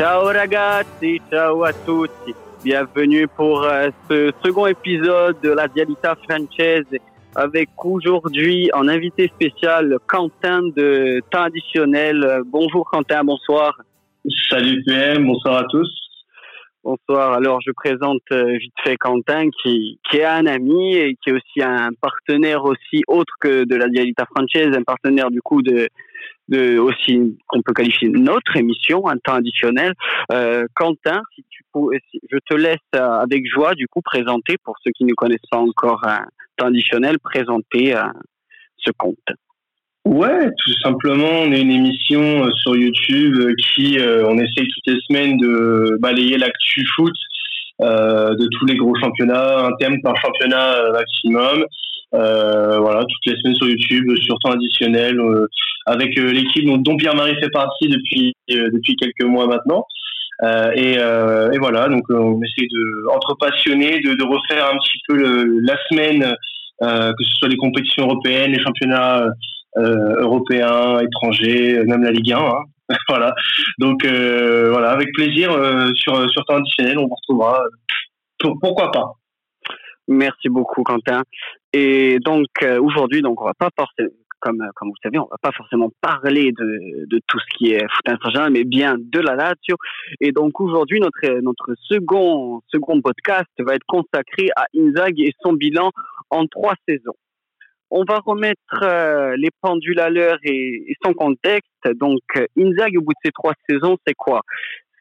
Ciao ragazzi, ciao à tutti. Bienvenue pour euh, ce second épisode de la Dialita Française avec aujourd'hui en invité spécial Quentin de Temps Additionnel. Bonjour Quentin, bonsoir. Salut PM, bonsoir à tous. Bonsoir. Alors, je présente euh, vite fait Quentin, qui, qui est un ami et qui est aussi un partenaire aussi autre que de la Dialita Française, un partenaire du coup de, de aussi qu'on peut qualifier notre émission, un temps additionnel. Euh, Quentin, je te laisse euh, avec joie du coup présenter pour ceux qui ne connaissent pas encore un temps additionnel, présenter euh, ce compte. Ouais, tout simplement, on est une émission euh, sur YouTube euh, qui, euh, on essaye toutes les semaines de balayer l'actu foot de tous les gros championnats, un thème par championnat maximum. Voilà, toutes les semaines sur YouTube, sur temps additionnel, avec l'équipe dont, Pierre-Marie fait partie depuis depuis quelques mois maintenant. Et, et, voilà, donc on essaie de, entre passionnés, de, de refaire un petit peu la semaine, que ce soit les compétitions européennes, les championnats euh, européens, étrangers, même la Ligue 1. Hein. voilà. Donc euh, voilà, avec plaisir euh, sur sur temps additionnel, on vous retrouvera. pourquoi pas Merci beaucoup Quentin. Et donc aujourd'hui, donc on va pas forcément comme, comme vous savez, on va pas forcément parler de, de tout ce qui est foot international, mais bien de la Lazio. Et donc aujourd'hui, notre, notre second, second podcast va être consacré à Inzaghi et son bilan en trois saisons on va remettre euh, les pendules à l'heure et, son contexte. Donc, euh, Inzaghi, au bout de ces trois saisons, c'est quoi?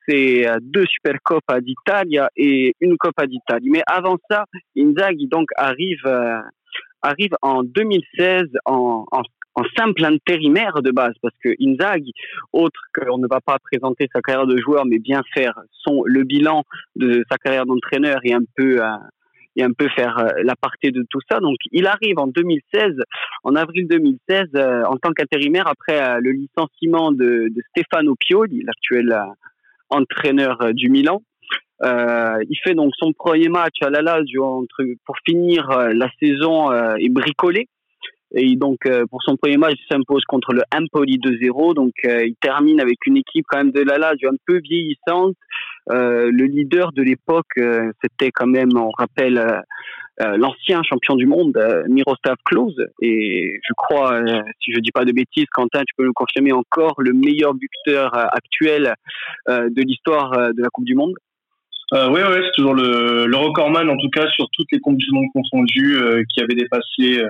C'est euh, deux Supercoppa d'Italia et une Coppa d'Italie. Mais avant ça, Inzaghi donc arrive arrive en 2016 en, simple intérimaire de base parce que Inzaghi, autre qu'on ne va pas présenter sa carrière de joueur, mais bien faire son le bilan de sa carrière d'entraîneur et un peu et un peu faire euh, la partie de tout ça. Donc, il arrive en 2016, en avril 2016, euh, en tant qu'intérimaire après euh, le licenciement de, de Stefano Pioli, l'actuel entraîneur du Milan. il fait donc son premier match à la Lazio pour finir la saison et bricoler. Et donc, pour son premier match, il s'impose contre le Empoli 2-0. Donc, il termine avec une équipe quand même de la Lazio un peu vieillissante, euh, le leader de l'époque, euh, c'était quand même, on rappelle, euh, l'ancien champion du monde, Miroslav Klose. Et je crois, si je dis pas de bêtises, Quentin, tu peux le confirmer encore, le meilleur buteur actuel de l'histoire de la Coupe du Monde? Euh, oui, c'est toujours le, le recordman, en tout cas, sur toutes les Coupes du Monde confondues, qui avait dépassé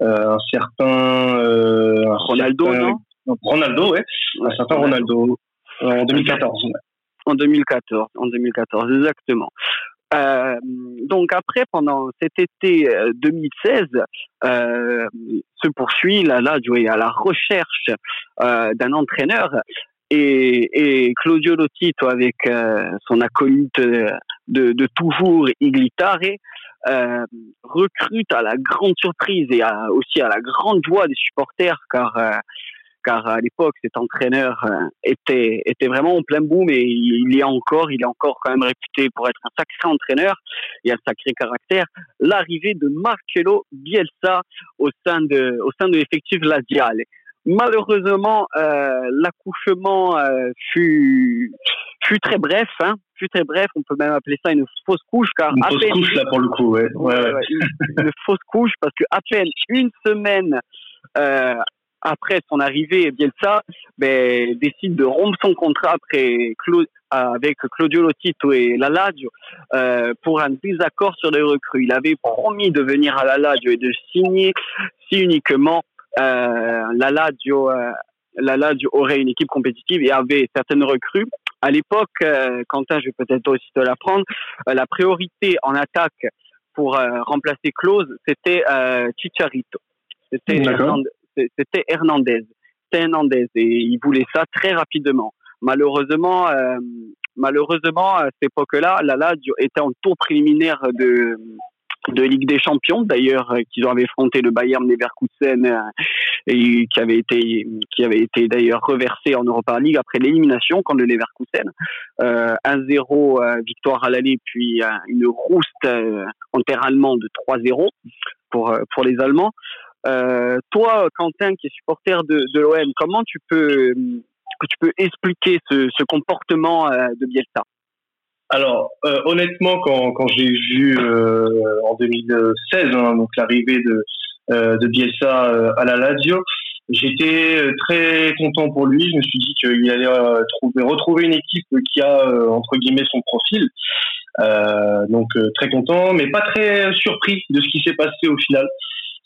un certain... Ronaldo, non? Ronaldo, ouais. Un certain Ronaldo, en 2014. En 2014, en 2014, exactement. Euh, donc après, pendant cet été 2016, euh, euh, se poursuit là, là, à la recherche euh, d'un entraîneur et, et, Claudio Lotito avec euh, son acolyte de, de toujours Iglitare euh, recrute à la grande surprise et à, aussi à la grande joie des supporters car car à l'époque cet entraîneur euh, était était vraiment en plein boom et il est encore il est encore quand même réputé pour être un sacré entraîneur et un sacré caractère. L'arrivée de Marcelo Bielsa au sein de au sein de l'effectif Laziale malheureusement euh, l'accouchement euh, fut fut très bref hein fut très bref. On peut même appeler ça une fausse couche car une fausse couche là pour le coup ouais, ouais, ouais. une, une, fausse couche parce que à peine une semaine euh, après son arrivée, Bielsa ben, décide de rompre son contrat après avec Claudio Lotito et la Lazio euh, pour un désaccord sur les recrues. Il avait promis de venir à la Lazio et de signer si uniquement euh, la Lazio euh, la Lazio aurait une équipe compétitive et avait certaines recrues. À l'époque, euh, Quentin, je vais peut-être aussi te l'apprendre, euh, la priorité en attaque pour euh, remplacer Claude, c'était Chicharito. C'était c'était Hernandez. C'était Hernandez et il voulait ça très rapidement. Malheureusement, euh, malheureusement à cette époque-là, la Lazio était en tour préliminaire de de Ligue des Champions d'ailleurs euh, qu'ils avaient affronté le Bayern Leverkusen euh, et qui avait été qui avait été d'ailleurs reversé en Europa League après l'élimination contre le Leverkusen euh, 1-0 victoire à l'aller puis une rouste en terre allemand de 3-0 pour pour les Allemands euh, toi, Quentin, qui est supporter de, l'OM, comment tu peux tu peux expliquer ce, comportement de Bielsa? Alors, honnêtement, quand, j'ai vu en 2016 hein, l'arrivée de, Bielsa à la Lazio, j'étais très content pour lui. Je me suis dit qu'il allait trouver, retrouver une équipe qui a entre guillemets son profil. Euh, donc euh, très content, mais pas très surpris de ce qui s'est passé au final.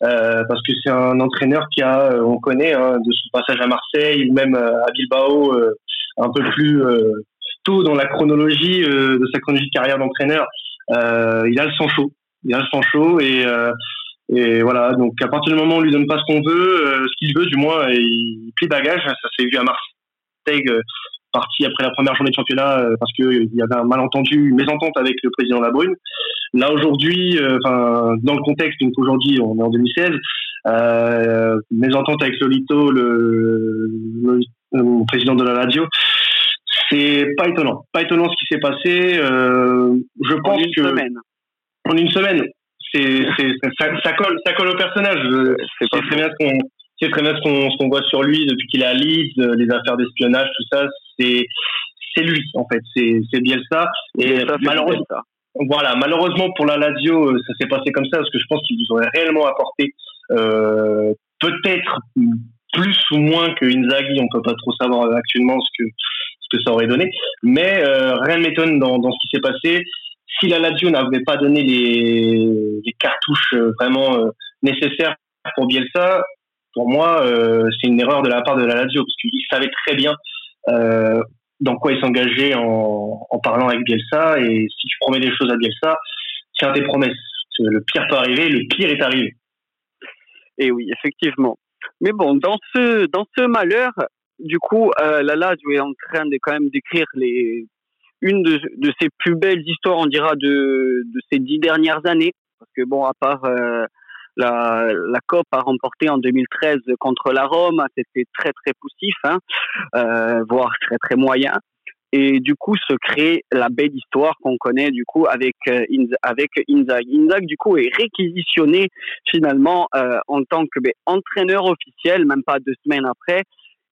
Euh, parce que c'est un entraîneur qui a, on connaît, hein, de son passage à Marseille ou même à Bilbao, un peu plus tôt dans la chronologie de sa chronologie de carrière d'entraîneur, il a le sang chaud. Il a le sang chaud et, et voilà. Donc à partir du moment où on lui donne pas ce qu'on veut, ce qu'il veut du moins, il plie bagage. Ça s'est vu à Marseille parti après la première journée de championnat euh, parce qu'il euh, y avait un malentendu, une mésentente avec le président Labrune. Là aujourd'hui, euh, enfin dans le contexte, donc aujourd'hui on est en 2016, euh, mésentente avec Lolito, le, le, président de la radio. C'est pas étonnant, pas étonnant ce qui s'est passé. je pense une que semaine. en une semaine, c'est ça, ça, colle, ça colle au personnage. C'est très bien ce qu'on c'est très bien ce qu'on voit sur lui depuis qu'il est à Leeds, les affaires d'espionnage, tout ça c'est c'est lui en fait, c'est c'est Bielsa. Et malheureusement voilà, malheureusement pour la Lazio, euh, ça s'est passé comme ça parce que je pense qu'il vous aurait réellement apporté euh, peut-être plus ou moins que Inzaghi, on peut pas trop savoir actuellement ce que ce que ça aurait donné, mais euh, rien ne m'étonne dans, dans ce qui s'est passé. Si la Lazio n'avait pas donné les, les cartouches vraiment euh, nécessaires pour Bielsa, pour moi, c'est une erreur de la part de la Lazio parce qu'il savait très bien euh, dans quoi il s'engageait en, parlant avec Bielsa. Et si tu promets des choses à Bielsa, tiens tes promesses. Le pire peut arriver, le pire est arrivé. Et oui, effectivement. Mais bon, dans ce dans ce malheur, du coup, euh, Lala est en train de quand même d'écrire les une de, de ses plus belles histoires, on dira, de, de ces dix dernières années. Parce que bon, à part euh, la, COP a remporté en 2013 contre la Rome, c'était très très poussif, hein, euh, voire très très moyen. Et du coup, se crée la belle histoire qu'on connaît du coup avec euh, avec Inzaghi. Inzaghi du coup est réquisitionné finalement euh, en tant que ben, entraîneur officiel, même pas deux semaines après.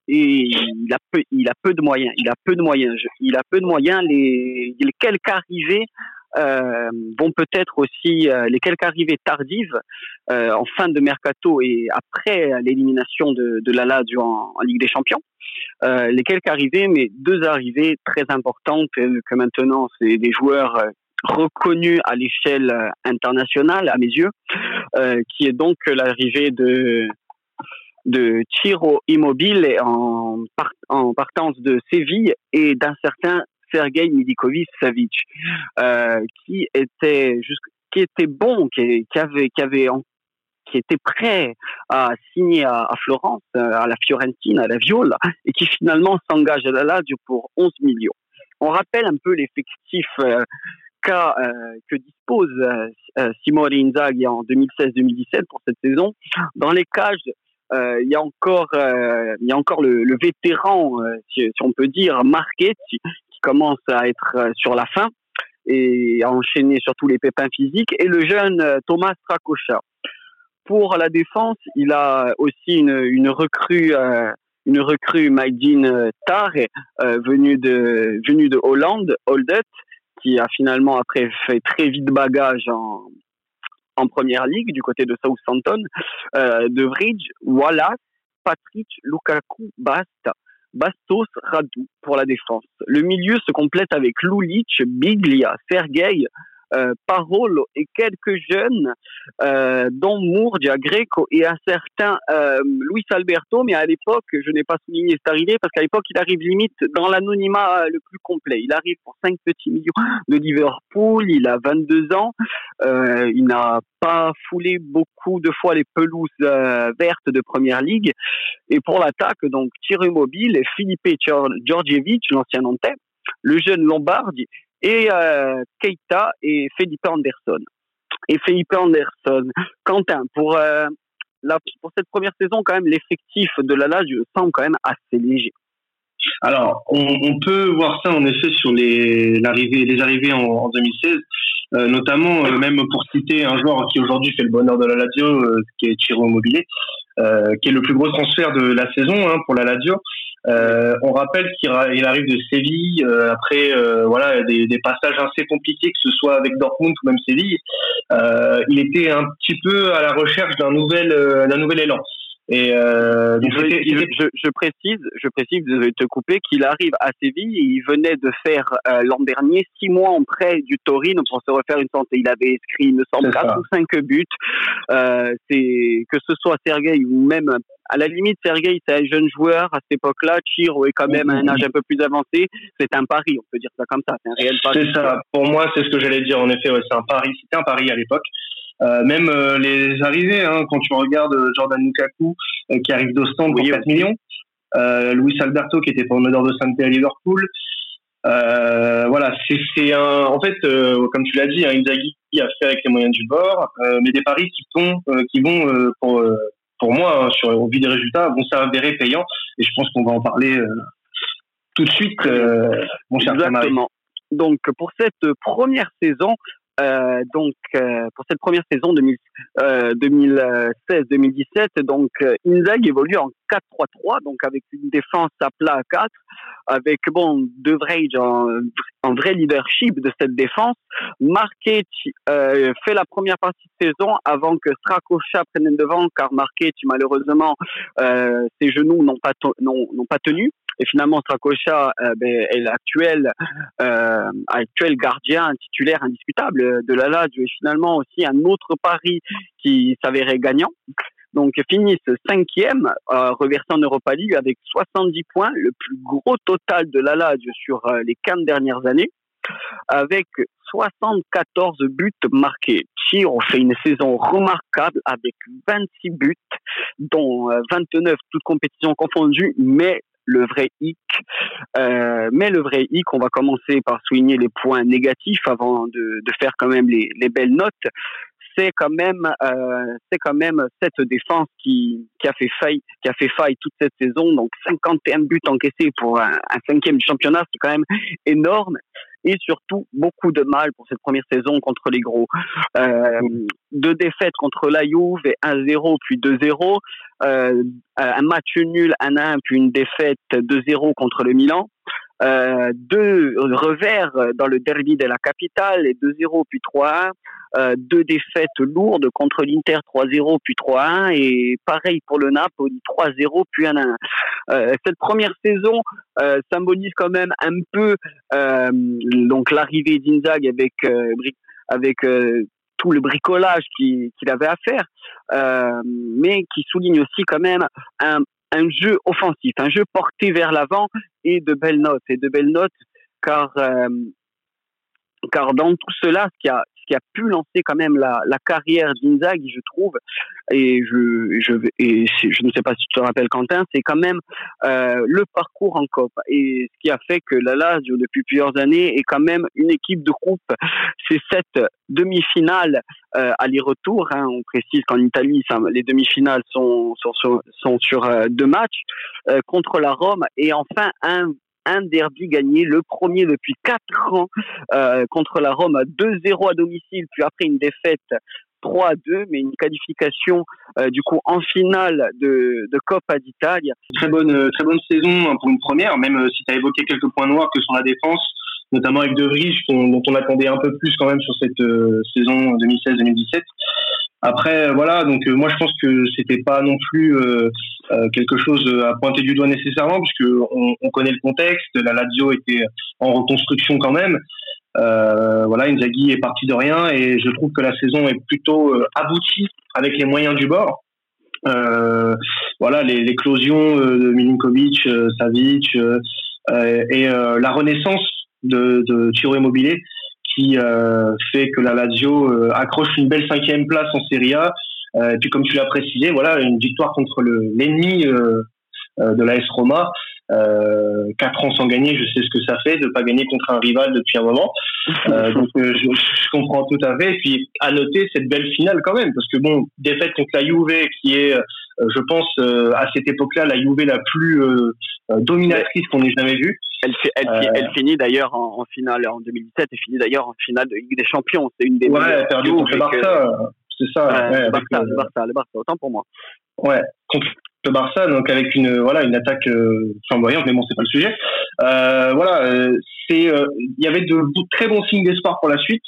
Et il a peu, il a peu de moyens. Il a peu de moyens. Il a peu de moyens. Les quelques arrivées euh, vont peut-être aussi euh, les quelques arrivées tardives euh, en fin de mercato et après l'élimination de, de la en, Ligue des Champions. Les quelques arrivées, mais deux arrivées très importantes que maintenant c'est des joueurs reconnus à l'échelle internationale à mes yeux, qui est donc l'arrivée de de Tiro Immobile en partance de Séville et d'un certain Sergei Midikovic Savic, euh, qui était qui était bon, qui, avait, qui avait qui était prêt à signer à, Florence, euh, à la Fiorentina, à la Viola, et qui finalement s'engage à la Lazio pour 11 millions. On rappelle un peu l'effectif euh, que dispose Simone Inzaghi en 2016-2017 pour cette saison. Dans les cages, il y a encore, il y a encore le, vétéran, si, si, on peut dire, Marchetti, commence à être euh, sur la fin et à enchaîner surtout les pépins physiques, et le jeune euh, Thomas Stracocha. Pour la défense, il a aussi une, une recrue, euh, une recrue Maïdine Tar, venue de venue de Hollande, Holdet, qui a finalement après fait très vite bagage en, en première ligue du côté de Southampton, de Bridge, Wallace, Patrick, Lukaku, Basta. Bastos, Radou pour la défense. Le milieu se complète avec Lulic, Biglia, Sergei, Parolo et quelques jeunes, euh, dont Murgia, Greco et un certain euh, Luis Alberto, mais à l'époque, je n'ai pas souligné cette arrivée parce qu'à l'époque, il arrive limite dans l'anonymat le plus complet. Il arrive pour 5 petits millions de Liverpool, il a 22 ans, euh, il n'a pas foulé beaucoup de fois les pelouses euh, vertes de Première Ligue. Et pour l'attaque, donc, Thierry Mobile, Philippe Georgievich, l'ancien Nantais, le jeune Lombardi et euh, Keita et Felipe Anderson. Et Felipe Anderson, Quentin, pour, euh, la, pour cette première saison, quand même, l'effectif de la Lazio semble quand même assez léger. Alors, on, peut voir ça en effet sur les, l'arrivée, les arrivées en, en 2016, euh, notamment euh, même pour citer un joueur qui aujourd'hui fait le bonheur de la Lazio, qui est Chiro Immobilier. Qui est le plus gros transfert de la saison hein, pour la Lazio. on rappelle qu'il arrive de Séville après voilà des, des, passages assez compliqués, que ce soit avec Dortmund ou même Séville. il était un petit peu à la recherche d'un nouvel d'un nouvel élan. Et euh, je, je, précise, je précise, de te couper, qu'il arrive à Séville et il venait de faire euh, l'an dernier six mois en prêt du Torino pour se refaire une santé. Il avait inscrit, il me semble, quatre ou cinq buts. Euh, c'est que ce soit Sergei ou même à la limite, Sergei, c'est un jeune joueur à cette époque-là. Chiro est quand même à un âge un peu plus avancé. C'est un pari, on peut dire ça comme ça. C'est un réel pari. C'est ça. Pour moi, c'est ce que j'allais dire. En effet, ouais, c'est un pari. C'était un pari à l'époque. Euh, même euh, les arrivées, hein, quand tu regardes euh, Jordan Lukaku qui arrive d'Ostende pour 4 millions, Luis Alberto qui était pour le de santé à Liverpool. voilà, c'est un. En fait, comme tu l'as dit, hein, Inzaghi a fait avec les moyens du bord, mais des paris qui vont, qui vont pour pour moi, hein, sur au vu des résultats, vont s'avérer payants. Et je pense qu'on va en parler tout de suite, mon cher Exactement. Donc pour cette première saison, euh, donc euh, pour cette première saison 2016-2017, euh, donc Inzaghi évolue en 4-3-3, donc avec une défense à plat à 4, avec bon De Vrij en, en, vrai leadership de cette défense. Marquet fait la première partie de saison avant que Strakosha prenne devant, car Marquet malheureusement ses genoux n'ont pas n'ont pas tenu. Et finalement, Strakosha euh, ben, est l'actuel euh, actuel gardien titulaire indiscutable de la Lazio et finalement aussi un autre pari qui s'avérait gagnant. Donc finissent cinquième, euh, reversé en Europa League avec 70 points, le plus gros total de la Lazio sur euh, les 15 dernières années, avec 74 buts marqués. on fait une saison remarquable avec 26 buts, dont 29 euh, toutes compétitions confondues, mais le vrai hic. Euh, mais le vrai hic, on va commencer par souligner les points négatifs avant de, de faire quand même les, les belles notes. C'est quand même, euh, c'est quand même cette défense qui, qui a fait faille, qui a fait faille toute cette saison. Donc 51 buts encaissés pour un, un cinquième du championnat, c'est quand même énorme et surtout beaucoup de mal pour cette première saison contre les gros. Euh, deux défaites contre la Juve, 1-0 puis 2-0, euh, un match nul 1-1 puis une défaite 2-0 contre le Milan. Euh, deux revers dans le derby de la capitale, et 2-0 puis 3-1. Euh, deux défaites lourdes contre l'Inter 3-0 puis 3-1 et pareil pour le Napoli 3-0 puis 1-1. Euh, cette première saison euh, symbolise quand même un peu donc l'arrivée d'Inzag avec avec tout le bricolage qu'il avait à faire, mais qui souligne aussi quand même un, un jeu offensif, un jeu porté vers l'avant et de belles notes et de belles notes car car dans tout cela, ce qui a, qui a pu lancer quand même la, carrière d'Inzaghi, je trouve, et je, ne sais pas si tu te rappelles Quentin, c'est quand même euh, le parcours en COP. Et ce qui a fait que la Lazio, depuis plusieurs années, est quand même une équipe de groupe. C'est cette demi-finale euh, aller-retour. Hein, on précise qu'en Italie, les demi-finales sont, sur euh, deux matchs euh, contre la Rome et enfin un un derby gagné, le premier depuis quatre ans euh, contre la Rome à 2-0 à domicile, puis après une défaite 3-2, mais une qualification euh, du coup en finale de, de Coppa d'Italie. Très bonne, euh, très bonne saison hein, pour une première, même si tu as évoqué quelques points noirs que sur la défense, notamment avec De Vries, dont on attendait un peu plus quand même sur cette saison 2016-2017. Après, voilà, donc moi je pense que c'était pas non plus euh, quelque chose à pointer du doigt nécessairement, puisque on, on, connaît le contexte. La Lazio était en reconstruction quand même. Euh, voilà, Inzaghi est parti de rien et je trouve que la saison est plutôt euh, aboutie avec les moyens du bord. Euh, voilà, l'éclosion de Milinkovic, Savic et la renaissance de, de Immobilier qui fait que la Lazio accroche une belle cinquième place en Serie A euh, et puis comme tu l'as précisé, voilà, une victoire contre l'ennemi euh, euh, de l'AS Roma. Euh, quatre ans sans gagner, je sais ce que ça fait de pas gagner contre un rival depuis un moment. Euh, donc je, je, comprends tout à fait. Et puis à noter cette belle finale quand même, parce que bon, défaite contre la Juve, qui est, je pense, à cette époque-là, la Juve la plus dominatrice qu'on ait jamais vue. Elle, elle, elle finit d'ailleurs en, finale en 2017 et finit d'ailleurs en finale de Ligue des Champions. C'est une des ouais, perdu contre Barça c'est ça. le, Barça, le Barça, le Barça, autant pour moi. Ouais, contre le Barça, donc avec une voilà une attaque flamboyante, mais bon, c'est pas le sujet. voilà, c'est il y avait de, très bons signes d'espoir pour la suite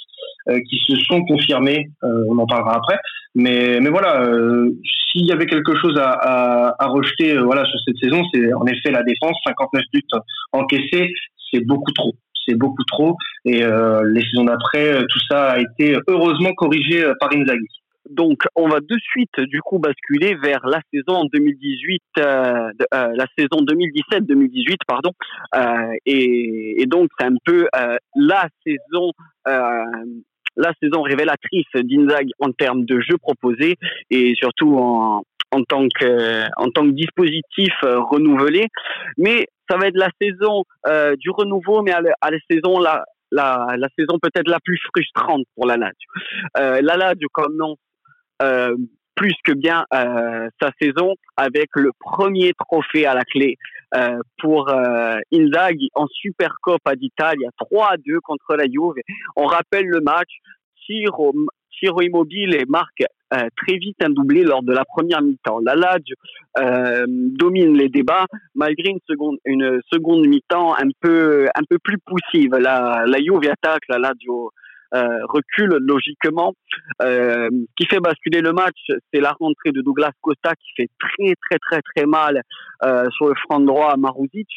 qui se sont confirmés. on en parlera après. Mais mais voilà, s'il y avait quelque chose à, à, à rejeter voilà sur cette saison, c'est en effet la défense. 59 buts encaissés, c'est beaucoup trop c'est beaucoup trop. Et euh, les saisons d'après, tout ça a été heureusement corrigé par Inzaghi. Donc, on va de suite, du coup, basculer vers la saison 2018, euh, euh, la saison 2017-2018, pardon. Euh, et, donc, c'est un peu euh, la saison, la saison révélatrice d'Inzag en termes de jeu proposé et surtout en, en tant que en tant que dispositif renouvelé. Mais ça va être la saison du renouveau, mais à la, saison la, la, la saison peut-être la plus frustrante pour la Lazio. Euh, la Lazio commence euh, plus que bien euh, sa saison avec le premier trophée à la clé euh, pour euh, Inzaghi en Supercoppa d'Italie, 3-2 contre la Juve. On rappelle le match, Ciro, Ciro Immobile marque euh, très vite un doublé lors de la première mi-temps. La Lazio euh, domine les débats malgré une seconde une seconde mi-temps un peu un peu plus poussive. La la Juve attaque, la Lazio euh, recule logiquement. Euh, qui fait basculer le match, c'est la rentrée de Douglas Costa qui fait très très très très mal sur le front droit à Maruzic.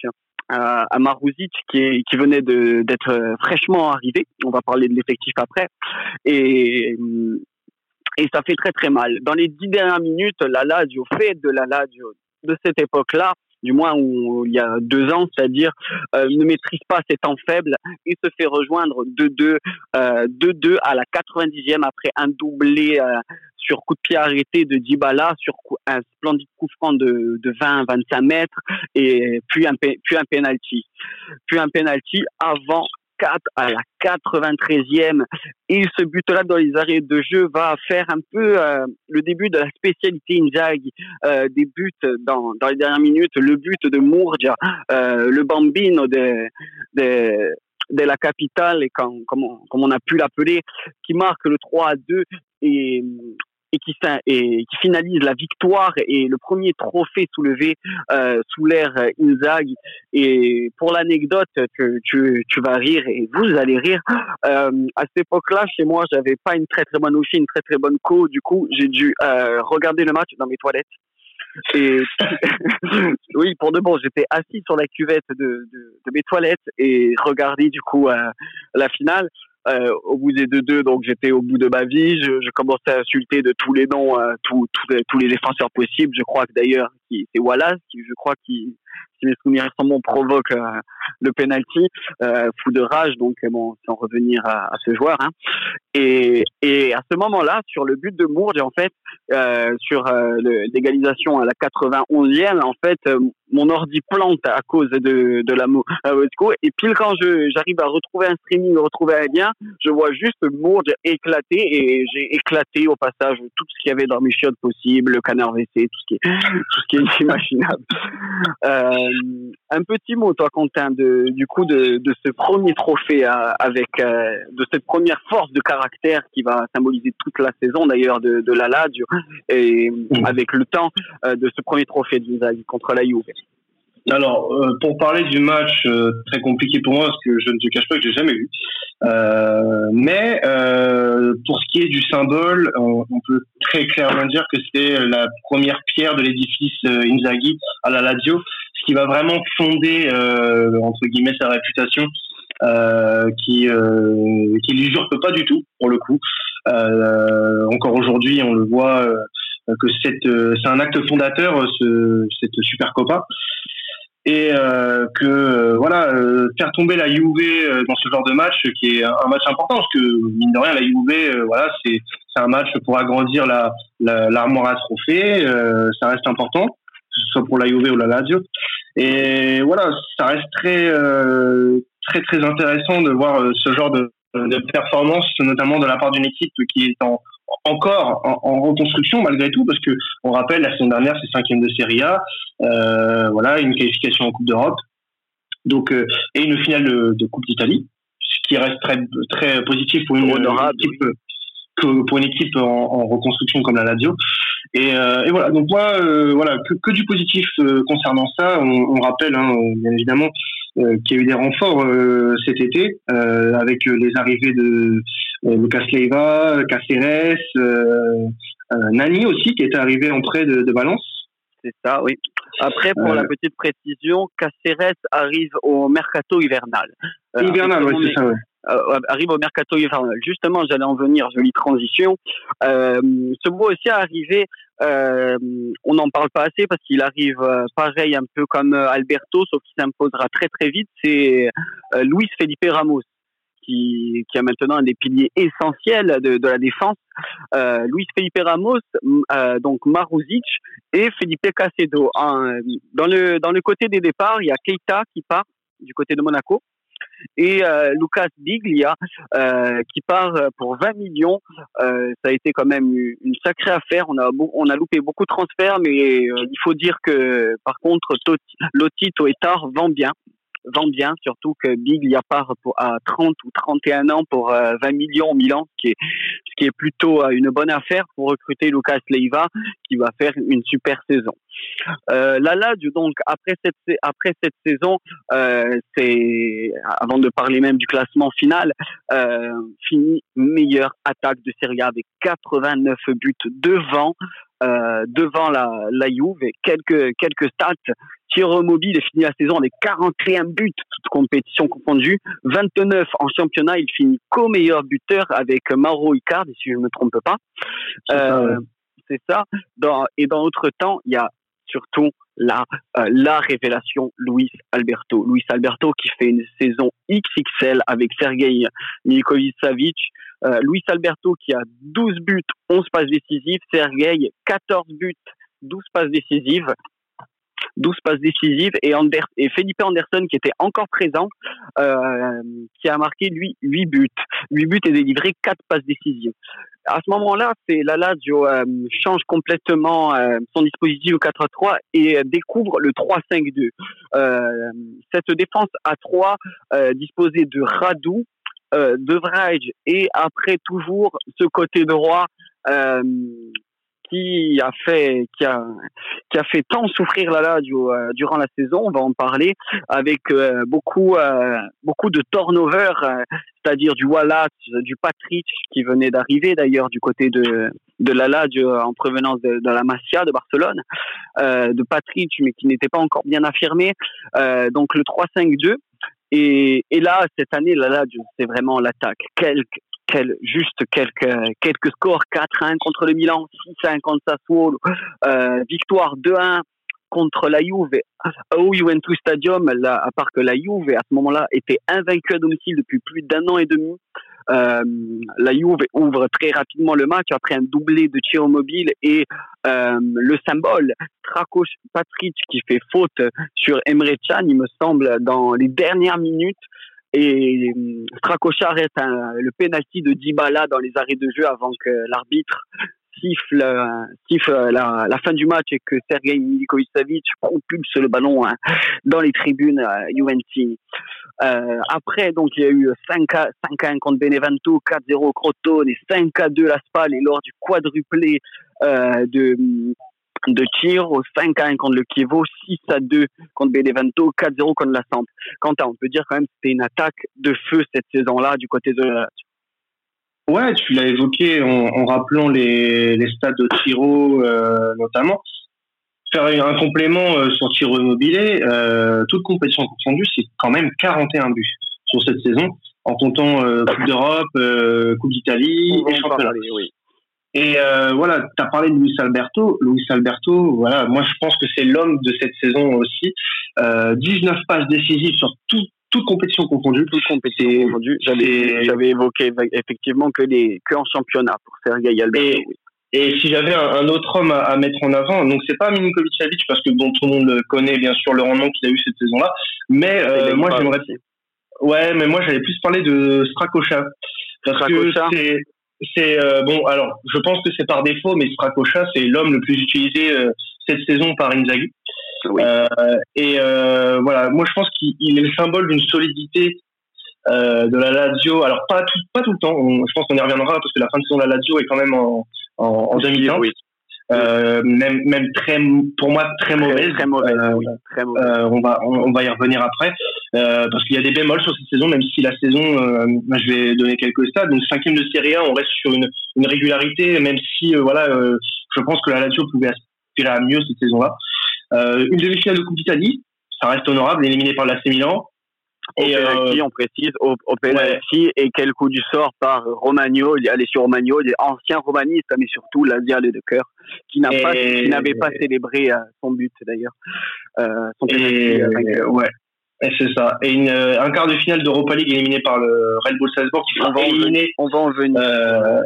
À Maruzic qui, qui venait d'être fraîchement arrivé. On va parler de l'effectif après. Et, et ça fait très très mal. Dans les dix dernières minutes, la Lazio fait de la Lazio de cette époque-là du moins où, il y a deux ans, c'est-à-dire euh, ne maîtrise pas ses temps faibles et se fait rejoindre 2-2 euh, 2-2 à la 90e après un doublé euh, sur coup de pied arrêté de Dybala sur un splendide coup franc de, de 20-25 mètres et puis un puis un penalty puis un penalty avant 4 à la 93e. Et ce but-là dans les arrêts de jeu va faire un peu euh, le début de la spécialité Inzaghi, euh, des buts dans, dans les dernières minutes, le but de Murgia, euh, le bambino de, de, la capitale, comme, comme on a pu l'appeler, qui marque le 3 à 2 et et qui, et qui finalise la victoire et le premier trophée soulevé euh, sous l'ère Inzaghi. Et pour l'anecdote que tu, tu vas rire et vous allez rire, euh, à cette époque-là, chez moi, j'avais pas une très très bonne ouchi, une très très bonne co. Du coup, j'ai dû euh, regarder le match dans mes toilettes. Et oui, pour de bon, j'étais assis sur la cuvette de, de, de, mes toilettes et regarder du coup euh, la finale. Euh, au bout des deux deux, donc j'étais au bout de ma vie. Je, je commençais à insulter de tous les noms, euh, tous, tous, les, tous les défenseurs possibles. Je crois que d'ailleurs, c'est Wallace, qui je crois qui, si mes souvenirs sont bons, provoque euh, le penalty, euh, fou de rage. Donc bon, sans revenir à, à ce joueur. Hein. Et, et à ce moment-là, sur le but de Mourge, en fait, euh, sur euh, l'égalisation à la 91e, en fait, mon ordi plante à cause de, de la Mosco. Et pile quand j'arrive à retrouver un streaming, retrouver un lien, je vois juste Mourge éclater et j'ai éclaté au passage tout ce qu'il y avait dans mes chiottes possibles, le canard WC, tout ce qui est, tout ce qui est inimaginable. Euh, un petit mot, toi, Quentin, de, du coup, de, de ce premier trophée euh, avec, euh, de cette première force de caractère qui va symboliser toute la saison d'ailleurs de, de la Lazio et mmh. avec le temps de ce premier trophée de contre la Juve. Alors, pour parler du match très compliqué pour moi, parce que je ne te cache pas que j'ai jamais vu. Mais pour ce qui est du symbole, on, on, peut très clairement dire que c'est la première pierre de l'édifice Inzaghi à la Lazio, ce qui va vraiment fonder entre guillemets sa réputation, qui qui l'usurpe pas du tout pour le coup. encore aujourd'hui, on le voit que c'est un acte fondateur, ce, cette super copa et euh, que euh, voilà euh, faire tomber la Juve dans ce genre de match qui est un match important parce que mine de rien la Juve voilà c'est c'est un match pour agrandir la l'armoire à trophées ça reste important ce soit pour la Juve ou la Lazio. Et voilà ça reste très très très intéressant de voir ce genre de de performance notamment de la part d'une équipe qui est en encore en, reconstruction malgré tout, parce que on rappelle la saison dernière c'est cinquième de Serie A, euh, voilà une qualification en Coupe d'Europe, donc euh, et une finale de, Coupe d'Italie, ce qui reste très très positif pour une, équipe pour une équipe en, reconstruction comme la Lazio. Et, voilà, donc moi, voilà, que, du positif concernant ça. On, rappelle, hein, bien évidemment, qu'il y a eu des renforts cet été avec les arrivées de Lucas Leiva, Caceres, Nani aussi qui était arrivé en prêt de, de Valence. C'est ça, oui. Après, pour la petite précision, Caceres arrive au mercato hivernal. hivernal, oui, c'est ça, oui. Euh, arrive au mercato hivernal. Justement, j'allais en venir, jolie transition. Euh, ce mot aussi est arrivé, euh, on n'en parle pas assez parce qu'il arrive pareil un peu comme Alberto, sauf qu'il s'imposera très très vite. C'est Luis Felipe Ramos qui, qui a maintenant un des piliers essentiels de, de la défense. Luis Felipe Ramos, donc Maruzic et Felipe Casedo. dans le dans le côté des départs, il y a Keita qui part du côté de Monaco et euh, Lucas Biglia euh, qui part pour 20 millions. Euh, ça a été quand même une sacrée affaire. On a on a loupé beaucoup de transferts, mais il faut dire que par contre Lotito et Tar vend bien vend bien, surtout que Big y part pour, à 30 ou 31 ans pour 20 euh, millions au Milan, ce qui est, ce qui est plutôt euh, une bonne affaire pour recruter Lucas Leiva, qui va faire une super saison. Euh, la Lazio, donc, après cette, après cette saison, euh, c'est, avant de parler même du classement final, euh, fini meilleure attaque de Serie A avec 89 buts devant devant la, la Juve et quelques, quelques stats. Thierry Mobile est fini la saison avec 41 buts, toutes compétitions confondues. 29 en championnat, il finit co-meilleur buteur avec Mauro Icardi, si je ne me trompe pas. C'est ça. Euh, dans, et dans notre temps, il y a surtout la, euh, la révélation Luis Alberto. Luis Alberto qui fait une saison XXL avec Sergei Milikovic-Savic. Euh, Luis Alberto qui a 12 buts, 11 passes décisives. Sergei, 14 buts, 12 passes décisives. 12 passes décisives et, Ander et Felipe Anderson qui était encore présent, euh, qui a marqué lui 8 buts. 8 buts et délivré 4 passes décisives. À ce moment-là, c'est la Lazio euh, change complètement euh, son dispositif au 4-3 et découvre le 3-5-2. Euh, cette défense à 3 disposée de Radou, de Vrij et après toujours ce côté droit qui a fait qui a qui a fait tant souffrir la Lazio euh, durant la saison, on va en parler avec euh, beaucoup euh, beaucoup de turnover, c'est-à-dire du Wallace, du Patrick qui venait d'arriver d'ailleurs du côté de de la Lazio en provenance de, la Masia de Barcelone, de Patrick mais qui n'était pas encore bien affirmé. donc le 3-5-2 et, et, là, cette année, la Lazio, c'est vraiment l'attaque. Quelques quel, juste quelques, scores 4-1 contre le Milan, 6-1 contre Sassuolo, euh, victoire 2-1 contre la Juve au Juventus Stadium, à part que la Juve à ce moment-là était invaincue à domicile depuis plus d'un an et demi. Euh, la Juve ouvre très rapidement le match après un doublé de tir mobile et euh, le symbole Strakos Patrick qui fait faute sur Emre Can, il me semble, dans les dernières minutes et hum, Stracocha arrête le penalty de Dybala dans les arrêts de jeu avant que l'arbitre siffle, euh, siffle la, la, fin du match et que Sergei Milikovic-Savic propulse le ballon hein, dans les tribunes à Juventus. Euh, après, donc, il y a eu 5-1 contre Benevento, 4-0 Crotone et 5-2 La Spal et lors du quadruplé euh, de de tir au 5 1 contre le Kievo, 6 à 2 contre Benevento, 4-0 contre la Samp. Quentin, on peut dire quand même que c'était une attaque de feu cette saison-là du côté de la Ouais, tu l'as évoqué en, rappelant les, les stades de Tiro euh, notamment. Faire un complément euh, sur Tiro Immobilier, euh, toute compétition confondue, c'est quand même 41 buts sur cette saison, en comptant Coupe d'Europe, Coupe d'Italie et Championnat. Oui. Et euh, voilà, tu as parlé de Luis Alberto. Luis Alberto, voilà, moi je pense que c'est l'homme de cette saison aussi. Euh, 19 passes décisives sur tout, toute compétition confondue. Toute compétition confondue. J'avais, évoqué effectivement que, les, que en championnat pour Sergei Alberto. Et, et si j'avais un, autre homme à, mettre en avant, donc c'est pas Milinkovic Savic parce que bon, tout le monde connaît bien sûr le rendement qu'il a eu cette saison-là, mais euh, moi j'aimerais. Ouais, mais moi j'allais plus parler de Strakosha. Parce que c'est c'est euh, bon. Alors, je pense que c'est par défaut, mais Stracocha, c'est l'homme le plus utilisé euh, cette saison par Inzaghi. Euh, et voilà, moi je pense qu'il est le symbole d'une solidité de la Lazio. Alors pas tout, pas tout le temps. je pense qu'on y reviendra parce que la fin de saison de la Lazio est quand même en, en, en demi Oui. Euh, même même très pour moi très mauvaise. Très, mauvaise, euh, oui, très mauvaise. Euh, on va on, va y revenir après parce qu'il y a des bémols sur cette saison, même si la saison, je vais donner quelques stats. Donc cinquième de Serie A, on reste sur une, une régularité, même si voilà, je pense que la Lazio pouvait aspirer à mieux cette saison-là. une demi-finale de Coupe d'Italie, ça reste honorable, éliminé par l'AC Milan. Et euh, on précise, au, au penalty, et quel coup du sort par Romagno, Alessio Romagno, ancien romaniste, mais surtout l'Asial de cœur, qui n'a pas, qui n'avait pas célébré euh, son but d'ailleurs. Euh, son penalty, euh, ouais. Et c'est ça. Et une, euh, un quart de finale d'Europa League éliminé par le Red Bull Salzbourg qui sera éliminé, on va en venir. Euh,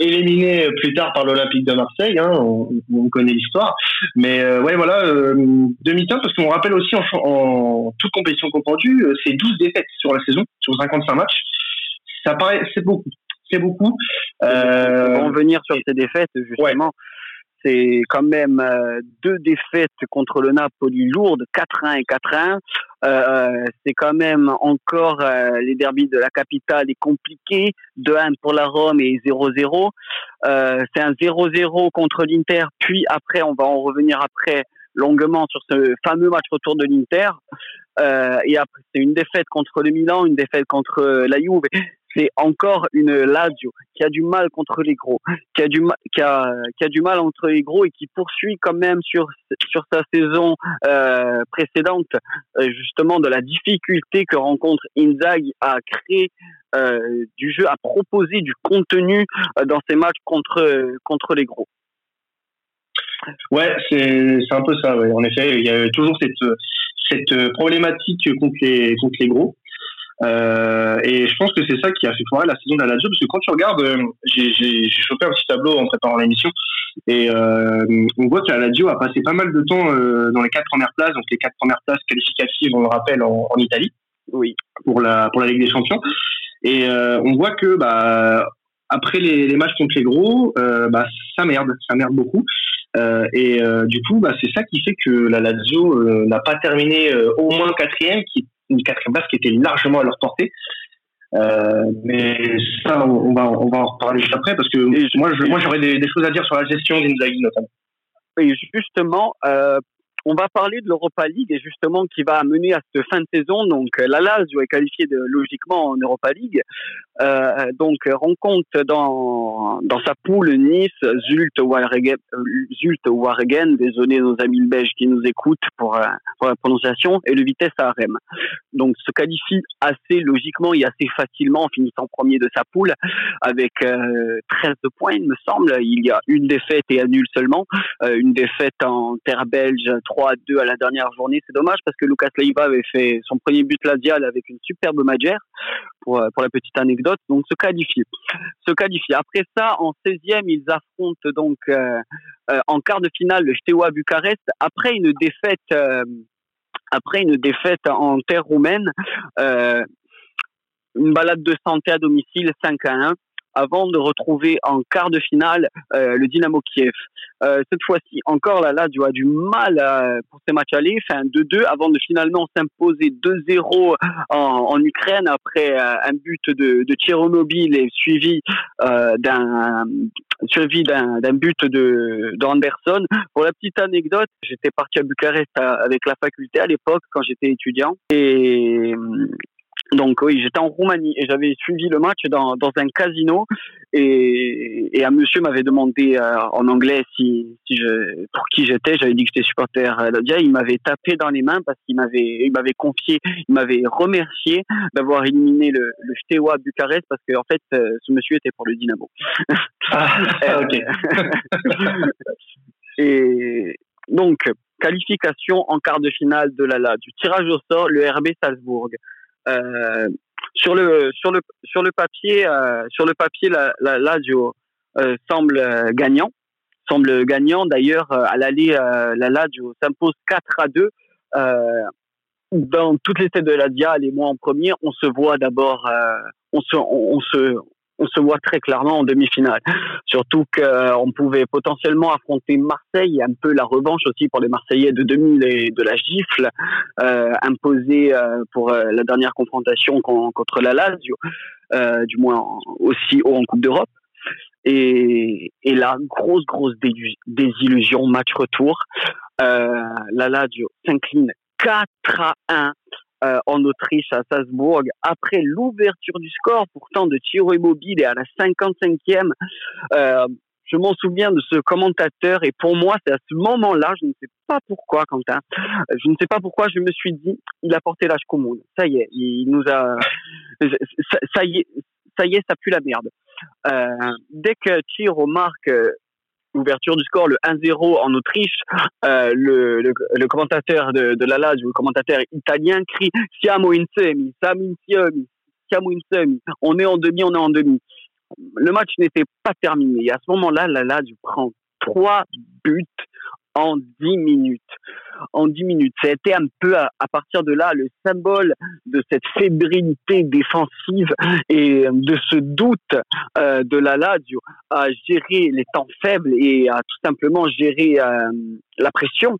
éliminé plus tard par l'Olympique de Marseille. Hein, on, on, connaît l'histoire. Mais euh, ouais, voilà, euh, demi-temps parce qu'on rappelle aussi en, en toute compétition confondue, euh, c'est 12 défaites sur la saison, sur 55 matchs. Ça paraît, c'est beaucoup. C'est beaucoup. Euh, on va en venir sur ces défaites justement. C'est quand même euh, deux défaites contre le Napoli lourdes, 4-1 et 4-1. Euh, c'est quand même encore euh, les derbys de la capitale est compliqué. 2-1 pour la Rome et 0-0. Euh, c'est un 0-0 contre l'Inter. Puis après, on va en revenir après longuement sur ce fameux match retour de l'Inter. Euh, et après, c'est une défaite contre le Milan, une défaite contre la Juve c'est encore une Lazio qui a du mal contre les gros, qui a du mal, qui a, qui a du mal entre les gros et qui poursuit quand même sur sur sa saison euh, précédente euh, justement de la difficulté que rencontre Inzaghi à créer euh, du jeu, à proposer du contenu dans ses matchs contre contre les gros. Ouais, c'est c'est un peu ça. Ouais. En effet, il y a toujours cette cette problématique contre les contre les gros. Euh, et je pense que c'est ça qui a fait foirer la saison de la Lazio, parce que quand tu regardes, euh, j'ai chopé un petit tableau en préparant l'émission, et euh, on voit que la Lazio a passé pas mal de temps dans les quatre premières places, donc les quatre premières places qualificatives, on le rappelle, en, en Italie, oui, pour la pour la Ligue des Champions. Et on voit que bah après les, les matchs contre les gros, bah ça merde, ça merde beaucoup. Euh, et euh, du coup, bah, c'est ça qui fait que la Lazio n'a pas terminé au moins quatrième, qui une quatrième place qui était largement à leur portée. Euh, mais ça, on va, on va en reparler juste après parce que moi, moi, j'aurais des, des, choses à dire sur la gestion d'Inzaghi notamment. Oui, justement, euh, on va parler de l'Europa League et justement qui va amener à cette fin de saison. Donc la Lazio est qualifiée de, logiquement en Europa League. Euh, donc rencontre dans dans sa poule Nice, Zult Waregem, Zult Waregem, désolé nos amis belges qui nous écoutent pour, euh, la prononciation, et le Vitesse Arem. Donc se qualifie assez logiquement et assez facilement en finissant premier de sa poule avec euh, 13 points, il me semble. Il y a une défaite et un nul seulement. Euh, une défaite en terre belge 3 à 2 à la dernière journée. C'est dommage parce que Lucas Leiva avait fait son premier but ladial avec une superbe magère pour, pour la petite anecdote. Donc, se qualifie. Se qualifie. Après ça, en 16e, ils affrontent donc euh, euh, en quart de finale le Steaua Bucarest après une défaite. Euh, après une défaite en terre roumaine, euh, une balade de santé à domicile 5 à 1 avant de retrouver en quart de finale euh, le Dynamo Kiev. Euh, cette fois-ci, encore là, tu as du mal euh, pour ces matchs fait un 2-2 avant de finalement s'imposer 2-0 en, Ukraine après un but de, Tchernobyl et suivi d'un suivi d'un but de d'Anderson. Pour la petite anecdote, j'étais parti à Bucarest avec la faculté à l'époque quand j'étais étudiant et donc oui, j'étais en Roumanie et j'avais suivi le match dans, dans un casino et, et un monsieur m'avait demandé euh, en anglais si, si je, pour qui j'étais. J'avais dit que j'étais supporter euh, Lodia. Il m'avait tapé dans les mains parce qu'il m'avait il m'avait confié, il m'avait remercié d'avoir éliminé le, le Steaua Bucarest parce que en fait euh, ce monsieur était pour le Dynamo. Ah, ok. et donc qualification en quart de finale de la LA du tirage au sort le RB Salzbourg. Euh, sur le sur le sur le papier euh, sur le papier la, la Lazio euh, semble gagnant. Semble gagnant. D'ailleurs à l'aller la Lazio s'impose 4 à 2 dans toutes les têtes de la Dia les mois en premier on se voit d'abord on se on se voit très clairement en demi-finale. Surtout qu'on pouvait potentiellement affronter Marseille, un peu la revanche aussi pour les Marseillais de 2000 et de la gifle euh, imposée euh, pour euh, la dernière confrontation contre la Lazio, euh, du moins aussi haut en Coupe d'Europe. Et, et là, grosse, grosse désillusion, match retour. Euh, la Lazio s'incline 4 à 1 euh, en Autriche à Salzbourg après l'ouverture du score pourtant de Thierry Immobile et à la 55e euh, je m'en souviens de ce commentateur et pour moi c'est à ce moment-là je ne sais pas pourquoi Quentin je ne sais pas pourquoi je me suis dit il a porté l'âge commun. Ça y est il nous a ça, y est ça y est ça pue la merde. Euh, dès que Thierry marque l'ouverture du score, le 1-0 en Autriche, euh, le, le, commentateur de, de la Lazio, le commentateur italien crie Siamo in semi, siamo insieme, siamo in semi. On est en demi, on est en demi. Le match n'était pas terminé. Et à ce moment-là, la Lazio prend trois buts en 10 minutes. En 10 minutes. Ça a été un peu à, partir de là le symbole de cette fébrilité défensive et de ce doute euh, de la Lazio à gérer les temps faibles et à tout simplement gérer euh, la pression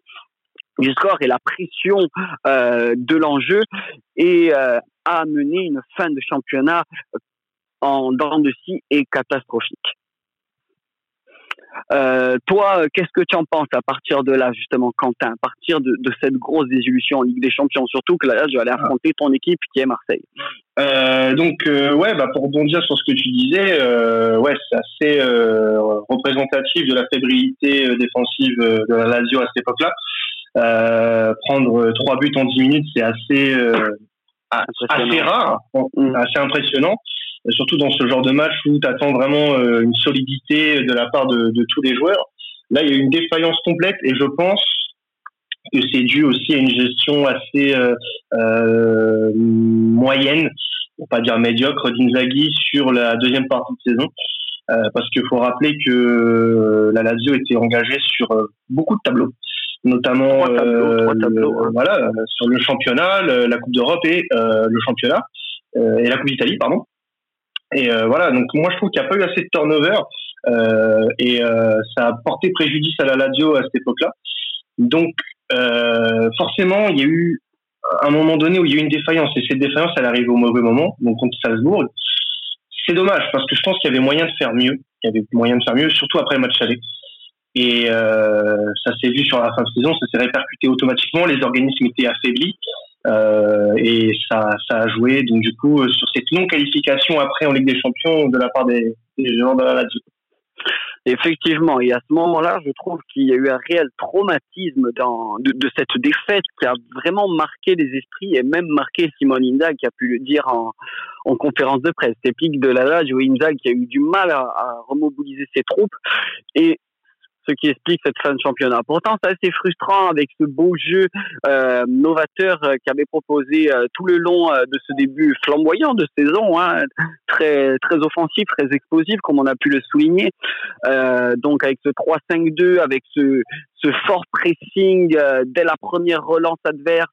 du score et la pression euh, de l'enjeu et à amener une fin de championnat en dents de scie et catastrophique. Euh, toi, qu'est-ce que tu en penses à partir de là, justement, Quentin, à partir de, de cette grosse désillusion en Ligue des Champions, surtout que là, je vais aller affronter ton équipe qui est Marseille. Euh, donc, euh, ouais, bah, pour rebondir sur ce que tu disais, euh, ouais, c'est assez représentatif de la fébrilité défensive de la Lazio à cette époque-là. prendre trois buts en dix minutes, c'est assez, assez rare, mm. assez impressionnant surtout dans ce genre de match où tu attends vraiment euh, une solidité de la part de, tous les joueurs. Là, il y a une défaillance complète et je pense que c'est dû aussi à une gestion assez euh, euh, moyenne, pour pas dire médiocre, d'Inzaghi sur la deuxième partie de saison. parce qu'il faut rappeler que la Lazio était engagée sur beaucoup de tableaux, notamment hein. voilà sur le championnat, la Coupe d'Europe et le championnat et la Coupe d'Italie, pardon. Et euh, voilà, donc moi je trouve qu'il n'y a pas eu assez de turnover euh, et euh, ça a porté préjudice à la Lazio à cette époque-là. Donc forcément, il y a eu un moment donné où il y a eu une défaillance et cette défaillance, elle arrive au mauvais moment, donc contre Salzbourg. C'est dommage parce que je pense qu'il y avait moyen de faire mieux. Il y avait moyen de faire mieux, surtout après le match aller. Et euh, ça s'est vu sur la fin de saison, ça s'est répercuté automatiquement. Les organismes étaient affaiblis. Euh, et ça, ça a joué donc du coup euh, sur cette non qualification après en Ligue des Champions de la part des, des joueurs de la Lazio. Effectivement, et à ce moment-là, je trouve qu'il y a eu un réel traumatisme dans, de, cette défaite qui a vraiment marqué les esprits et même marqué Simon Inda qui a pu le dire en, en conférence de presse. Épique de la Lazio, Inda qui a eu du mal à, à remobiliser ses troupes et ce qui explique cette fin de championnat. Pourtant, c'est assez frustrant avec ce beau jeu euh, novateur euh, qui avait proposé euh, tout le long euh, de ce début flamboyant de saison, hein, très très offensif, très explosif, comme on a pu le souligner. donc avec ce 3-5-2, avec ce fort pressing dès la première relance adverse,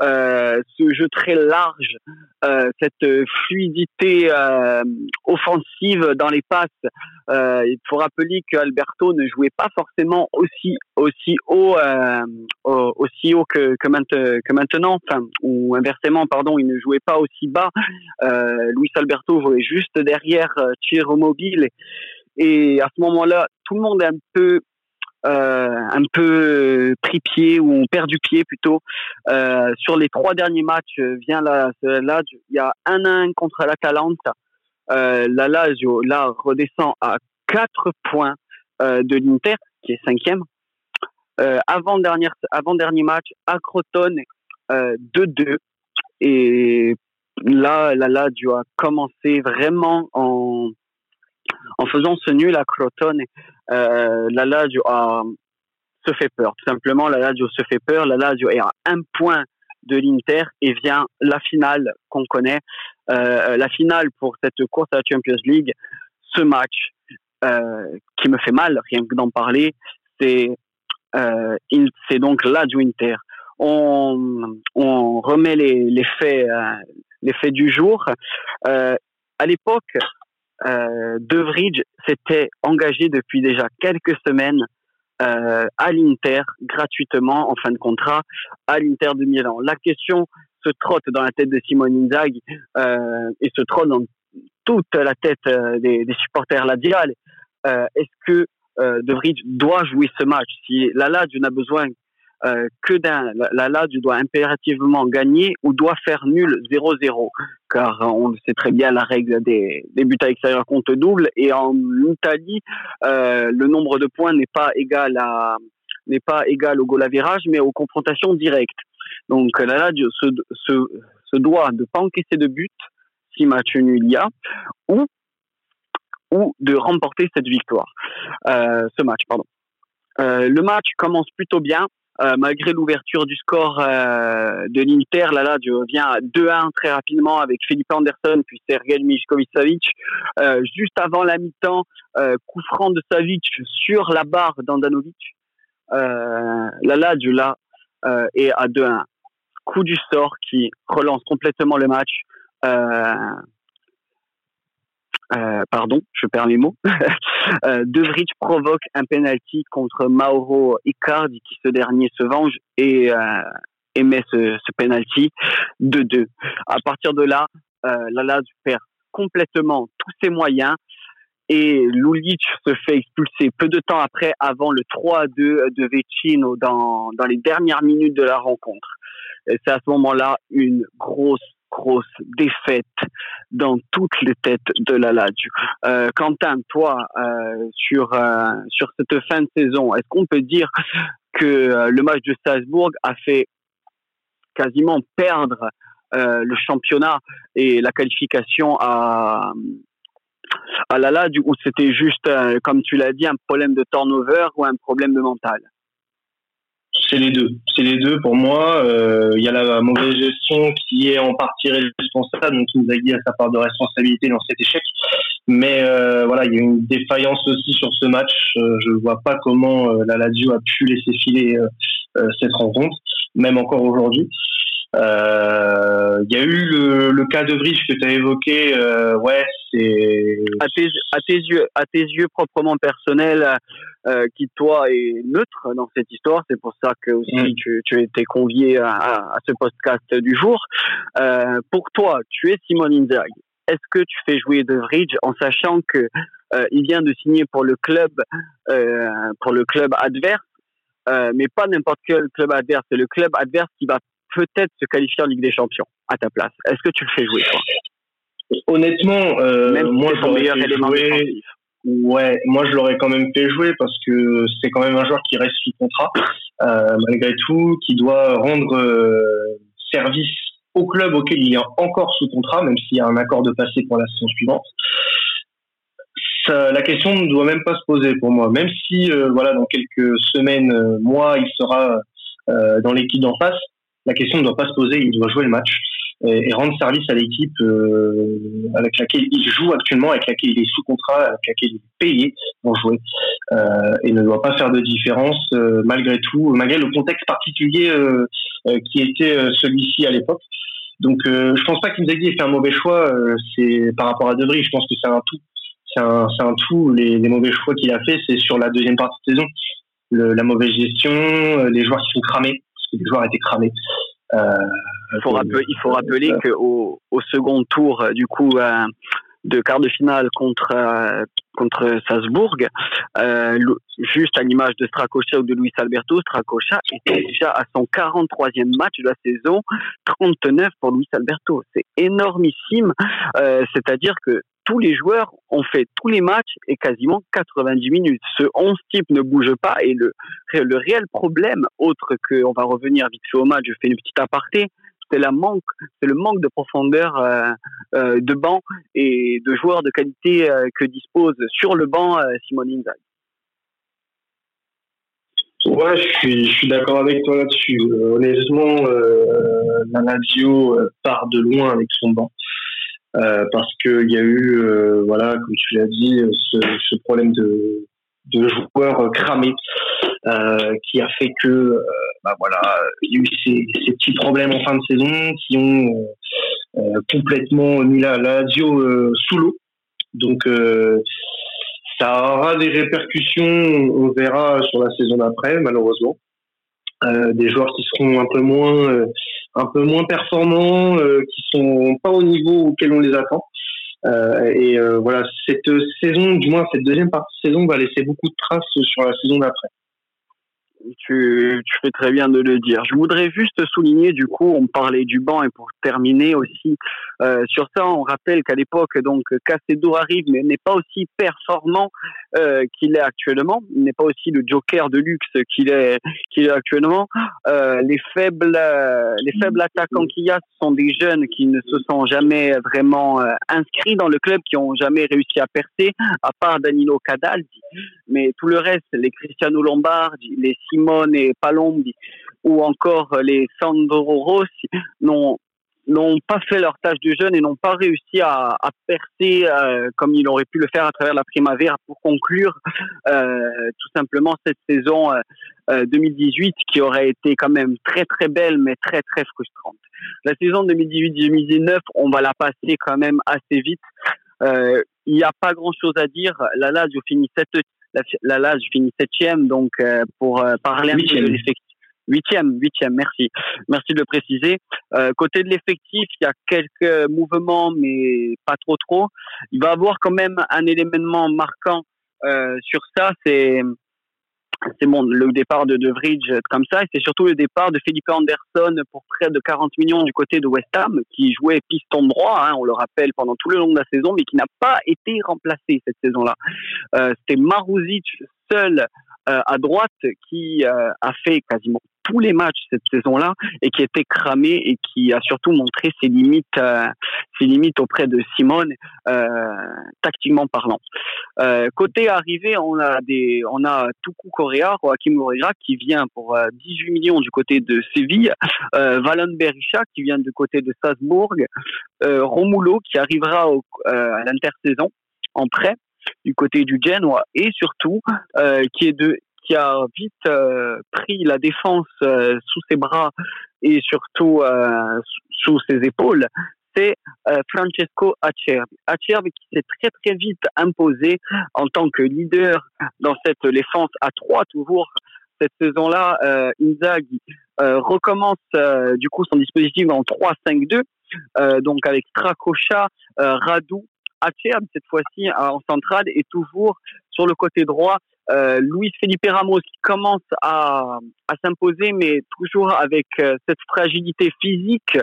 ce jeu très large, euh, cette fluidité euh, offensive dans les passes. Euh, il faut rappeler qu'Alberto ne jouait pas forcément aussi haut aussi haut que, maintenant, ou inversement pardon, il ne jouait pas aussi bas. Luis Alberto jouait juste derrière Thierry Mobile. Et à ce moment-là, tout le monde est un peu un peu pris pied ou on perd du pied plutôt. Euh, sur les trois derniers matchs, euh, vient là, là il y a un 1 contre la Talente. Euh, la Lazio là redescend à 4 points euh, de l'Inter qui est cinquième. Euh, avant dernier avant dernier match à Crotone 2-2 et là la Lazio a commencé vraiment en en faisant ce nul à Crotone, euh, la Lazio a, se fait peur. Tout simplement, la Lazio se fait peur. La Lazio est à un point de l'Inter et vient la finale qu'on connaît. Euh, la finale pour cette course à la Champions League, ce match euh, qui me fait mal, rien que d'en parler, c'est euh, c'est donc Lazio Inter. On, remet les, faits euh, les faits du jour. À l'époque, De Vrij s'était engagé depuis déjà quelques semaines à l'Inter gratuitement en fin de contrat à l'Inter de Milan. La question se trotte dans la tête de Simone Inzaghi et se trotte dans toute la tête des, des supporters ladial. Est-ce que De Vrij doit jouer ce match? Si la Lazio n'a besoin euh, que d'un. La Lazio doit impérativement gagner ou doit faire nul 0-0, car on sait très bien la règle des, buts à l'extérieur compte double. Et en Italie, euh, le nombre de points n'est pas égal à n'est pas égal au goal à virage, mais aux confrontations directes. Donc la Lazio se, doit de pas encaisser de but si match nul il y a, ou ou de remporter cette victoire, euh, ce match, pardon. Euh, le match commence plutôt bien. Euh, malgré l'ouverture du score euh, de l'Inter, là, là, vient à 2-1 très rapidement avec Philippe Anderson puis Sergej Miskovic. Euh, juste avant la mi-temps, euh, coup franc de Savic sur la barre d'Andanovic. Euh, la Lazio là est à 2-1. Coup du sort qui relance complètement le match. Euh, pardon, je perds mes mots. euh, de Vrij provoque un penalty contre Mauro Icardi qui ce dernier se venge et euh, émet ce, penalty de 2. À partir de là, euh, perd complètement tous ses moyens et Lulic se fait expulser peu de temps après avant le 3-2 de Vecino dans, dans les dernières minutes de la rencontre. Et c'est à ce moment-là une grosse grosse défaite dans toutes les têtes de la Lazio. Euh, Quentin, toi, euh, sur euh, sur cette fin de saison, est-ce qu'on peut dire que le match de Strasbourg a fait quasiment perdre le championnat et la qualification à à la Lazio ou c'était juste, comme tu l'as dit, un problème de turnover ou un problème de mental? C'est les deux. C'est les deux pour moi. Il euh, y a la mauvaise gestion qui est en partie responsable, donc Inzaghi a sa part de responsabilité dans cet échec. Mais euh, voilà, il y a une défaillance aussi sur ce match. Euh, je ne vois pas comment la Lazio a pu laisser filer cette rencontre, même encore aujourd'hui. Il y a eu le, le, cas de Vrij que tu as évoqué. ouais, c'est à tes, à tes yeux, à tes yeux proprement personnels euh, qui toi est neutre dans cette histoire. C'est pour ça que aussi mmh. tu, tu été convié à, à, ce podcast du jour. Euh, pour toi, tu es Simon Inzaghi. Est-ce que tu fais jouer De Vrij en sachant que euh, il vient de signer pour le club euh, pour le club adverse, euh, mais pas n'importe quel club adverse, c'est le club adverse qui va peut-être se qualifier en Ligue des Champions à ta place. Est-ce que tu le fais jouer toi Honnêtement, euh, Même moi ton meilleur élément jouer... défensif. Ouais, moi je l'aurais quand même fait jouer parce que c'est quand même un joueur qui reste sous contrat euh, malgré tout, qui doit rendre euh, service au club auquel il est encore sous contrat, même s'il y a un accord de passé pour la saison suivante. Ça, la question ne doit même pas se poser pour moi, même si voilà dans quelques semaines, mois, il sera euh, dans l'équipe d'en face. La question ne doit pas se poser, il doit jouer le match et, et rendre service à l'équipe euh, avec laquelle il joue actuellement, avec laquelle il est sous contrat, avec laquelle il est payé pour jouer, euh, et ne doit pas faire de différence euh, malgré tout, malgré le contexte particulier euh, euh, qui était celui-ci à l'époque. Donc, je pense pas qu'Inzaghi ait fait un mauvais choix. c'est par rapport à Debris, je pense que c'est un tout. C'est un, un tout. Les, les mauvais choix qu'il a fait, c'est sur la deuxième partie de saison, le, la mauvaise gestion, les joueurs qui sont cramés, les joueurs étaient cramés. Euh, il faut rappeler, il faut rappeler qu'au au second tour, du coup, euh, de quart de finale contre euh, contre Salzbourg, euh, juste à l'image de Strakosha ou de Luis Alberto, Strakosha était déjà à son 43e match de la saison, 39 pour Luis Alberto. C'est énormissime, euh, c'est-à-dire que tous les joueurs ont fait tous les matchs et quasiment 90 minutes. Ce 11 type ne bouge pas et le, le réel problème, autre que, on va revenir vite fait au match, je fais une petite aparté, c'est la manque, c'est le manque de profondeur euh, euh, de banc et de joueurs de qualité euh, que dispose sur le banc Simone Inzaghi. Ouais, je suis, d'accord avec toi là-dessus. Honnêtement, la part de loin avec son banc. Euh, parce qu'il y a eu, euh, voilà, comme tu l'as dit, ce, problème de, joueurs cramés euh, qui a fait que, bah voilà, il y a eu ces, ces, petits problèmes en fin de saison qui ont complètement mis la, la Lazio sous l'eau. Donc ça aura des répercussions, on verra sur la saison d'après, malheureusement. Des joueurs qui seront un peu moins un peu moins performants, qui sont pas au niveau auquel on les attend. Euh, et euh, voilà, cette saison, du moins cette deuxième partie de saison, va laisser beaucoup de traces sur la saison d'après. Tu, tu, fais très bien de le dire. Je voudrais juste souligner, du coup, on parlait du banc et pour terminer aussi euh, sur ça, on rappelle qu'à l'époque, donc Cacedo arrive, mais n'est pas aussi performant euh, qu'il est actuellement. Il n'est pas aussi le joker de luxe qu'il est qu'il est actuellement. Euh, les faibles les faibles attaquants qu'il y a sont des jeunes qui ne se sont jamais vraiment inscrits dans le club, qui ont jamais réussi à percer, à part Danilo Cadaldi. Mais tout le reste, les Cristiano Lombardi, les Simone et Palombi ou encore les Sandro Rossi n'ont n'ont pas fait leur tâche de jeune et n'ont pas réussi à, percer euh, comme ils auraient pu le faire à travers la Primavera pour conclure euh, tout simplement cette saison euh, 2018 euh, qui aurait été quand même très très belle mais très très frustrante. La saison 2018-2019, on va la passer quand même assez vite. Il n'y a pas grand chose à dire. La Lazio finit sept, la, la Lazio finit septième donc pour parler un peu de l'effectif Huitième, huitième, merci. Merci de le préciser. Euh, côté de l'effectif, il y a quelques mouvements, mais pas trop trop. Il va avoir quand même un élément marquant euh, sur ça, c'est c'est bon, le départ de De Vrij comme ça, et c'est surtout le départ de Philippe Anderson pour près de 40 millions du côté de West Ham, qui jouait piston droit, hein, on le rappelle, pendant tout le long de la saison, mais qui n'a pas été remplacé cette saison-là. Euh, C'était Maruzic seul euh, à droite qui euh, a fait quasiment tous les matchs cette saison-là et qui était cramé et qui a surtout montré ses limites, euh, ses limites auprès de Simone, tactiquement parlant. côté arrivé, on a des, on a Tuku Correa, Joaquim Correa qui vient pour 18 millions du côté de Séville, Valon Berisha qui vient du côté de Strasbourg, Romulo qui arrivera à l'intersaison en prêt du côté du Genoa et surtout euh, qui est de qui a vite euh, pris la défense euh, sous ses bras et surtout sous ses épaules, c'est Francesco Acerbi. Acerbi qui s'est très très vite imposé en tant que leader dans cette défense à trois toujours. Cette saison-là, Inzaghi recommence du coup son dispositif en 3-5-2, donc avec Strakosha, Radou cette fois-ci en centrale et toujours sur le côté droit. Euh, Luis Felipe Ramos qui commence à, s'imposer, mais toujours avec euh, cette fragilité physique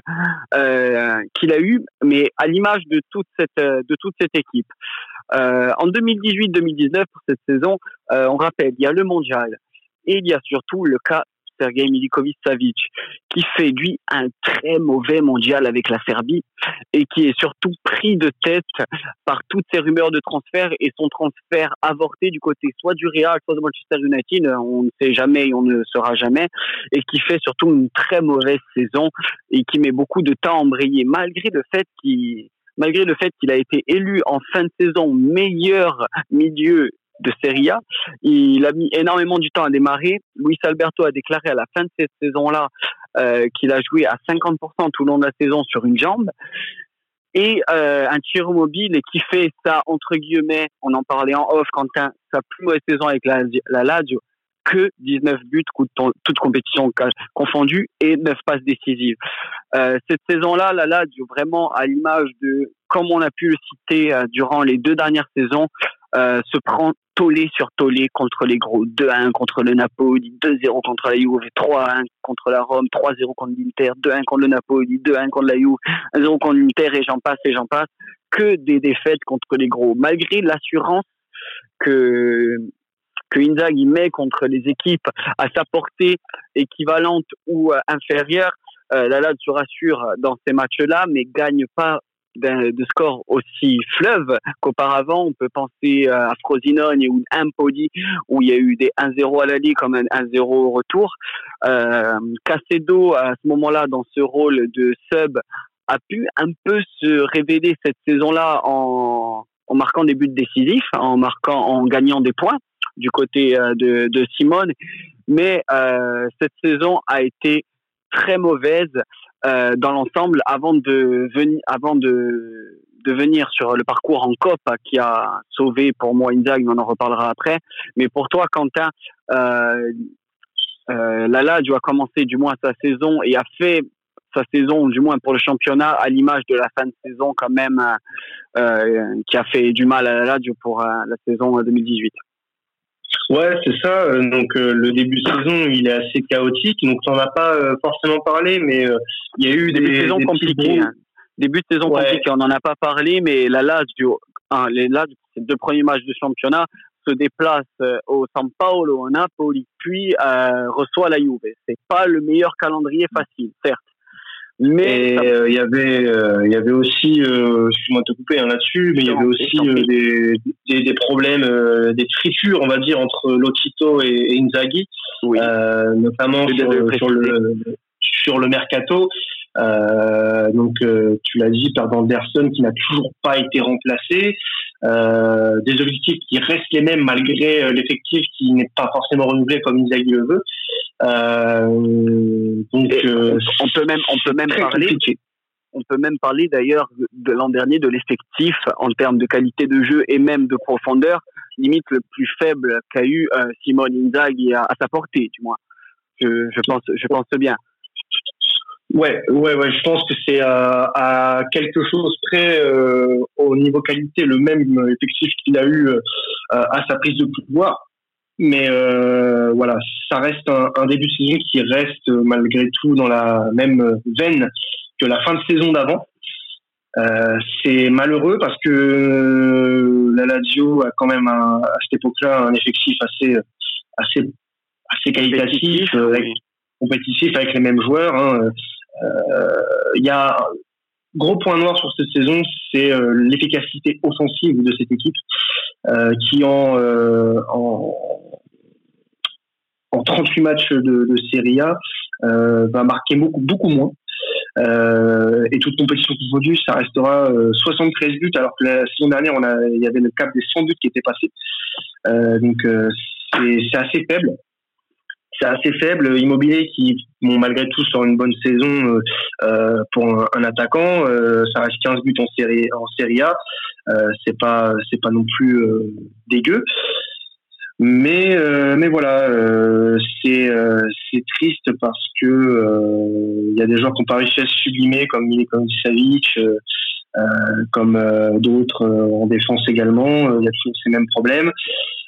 euh, qu'il a eue, mais à l'image de toute cette de toute cette équipe. en 2018-2019 pour cette saison, on rappelle, il y a le mondial et il y a surtout le cas Sergei Milikovic-Savic, qui fait lui un très mauvais mondial avec la Serbie et qui est surtout pris de tête par toutes ces rumeurs de transfert et son transfert avorté du côté soit du Real, soit de Manchester United, on ne sait jamais et on ne saura jamais, et qui fait surtout une très mauvaise saison et qui met beaucoup de temps à embrayer, malgré le fait qu'il malgré le fait qu'il a été élu en fin de saison meilleur milieu de Serie A. Il a mis énormément du temps à démarrer. Luis Alberto a déclaré à la fin de cette saison-là euh, qu'il a joué à 50% tout le long de la saison sur une jambe. Et euh, un tir mobile qui fait ça, entre guillemets, on en parlait en off, Quentin, sa plus mauvaise saison avec la, la Lazio, que 19 buts, toutes compétitions confondues, et 9 passes décisives. Euh, cette saison-là, la Lazio, vraiment à l'image de, comme on a pu le citer durant les deux dernières saisons, euh, se prend tollé sur tollé contre les gros. 2-1 contre le Napoli, 2-0 contre la Juve, 3-1 contre la Rome, 3-0 contre l'Inter, 2-1 contre le Napoli, 2-1 contre la Juve, 1-0 contre l'Inter et j'en passe et j'en passe. Que des défaites contre les gros. Malgré l'assurance que que Inzaghi met contre les équipes à sa portée équivalente ou inférieure, euh, la LAD se rassure dans ces matchs-là, mais gagne pas de score aussi fleuve qu'auparavant. On peut penser euh, à Frosinone ou Impoli où il y a eu des 1-0 à la Ligue comme un 1-0 au retour. Euh, Cacedo à ce moment-là dans ce rôle de sub a pu un peu se révéler cette saison-là en, en marquant des buts décisifs, en marquant, en gagnant des points du côté euh, de, de Simone. Mais euh, cette saison a été très mauvaise euh, dans l'ensemble avant de venir, avant de de venir sur le parcours en COP qui a sauvé pour moi Inzaghi, on en reparlera après. Mais pour toi, Quentin, euh, euh, Lala commencé du moins sa saison et a fait sa saison, du moins pour le championnat, à l'image de la fin de saison quand même, euh, qui a fait du mal à la pour euh, la saison 2018. Ouais, c'est ça. Euh, donc le début de saison, il est assez chaotique. Donc on as pas forcément parlé, mais il y a eu début des, de saison compliqué. Hein. Début de saison compliqué. On n'en a pas parlé, mais la Lazio, hein, les Lazio, ces deux premiers matchs de championnat, se déplace au San Paolo, au Napoli, puis reçoit la Juve. C'est pas le meilleur calendrier facile, certes. Mais euh, il y avait, euh, il y avait aussi, euh, excuse-moi de te couper hein, là-dessus, mais il y avait aussi des, des, des, problèmes, des fritures, on va dire, entre Lotito et, Inzaghi, notamment sur, sur, le, sur le mercato. donc, tu l'as dit, par Anderson qui n'a toujours pas été remplacé. des objectifs qui restent les mêmes malgré l'effectif qui n'est pas forcément renouvelé comme Inzaghi le veut. Euh, donc, euh, on peut même, on peut même parler. On peut même parler d'ailleurs de l'an dernier de l'effectif en termes de qualité de jeu et même de profondeur, limite le plus faible qu'a eu euh, Simone Inzaghi à, sa portée, du moins. Je, je, pense, je pense bien. Ouais, ouais, ouais. Je pense que c'est à, quelque chose près au niveau qualité le même effectif qu'il a eu à sa prise de pouvoir. Mais euh, voilà, ça reste un, un, début de saison qui reste malgré tout dans la même veine que la fin de saison d'avant. Euh, c'est malheureux parce que euh, la Lazio a quand même à cette époque-là un effectif assez assez assez qualitatif, compétitif, avec, avec les mêmes joueurs. Hein. Euh, il y a gros point noir sur cette saison, c'est euh, l'efficacité offensive de cette équipe euh, qui en, euh, en, en 38 matchs de, de Serie A va marquer beaucoup beaucoup moins. et toute compétition confondue, ça restera 73 buts, alors que la saison dernière, on a, il y avait le cap des 100 buts qui était passé. donc c'est assez faible c'est assez faible. Immobilier qui, malgré tout, sort une bonne saison euh, euh pour un, attaquant. Euh, ça reste 15 buts en série en série A. C'est pas c'est pas non plus dégueu. Mais mais voilà, c'est c'est triste parce que il y a des gens qui ont pas réussi se sublimer comme Milenkovic Savic. Comme d'autres en défense également, il y a toujours ces mêmes problèmes.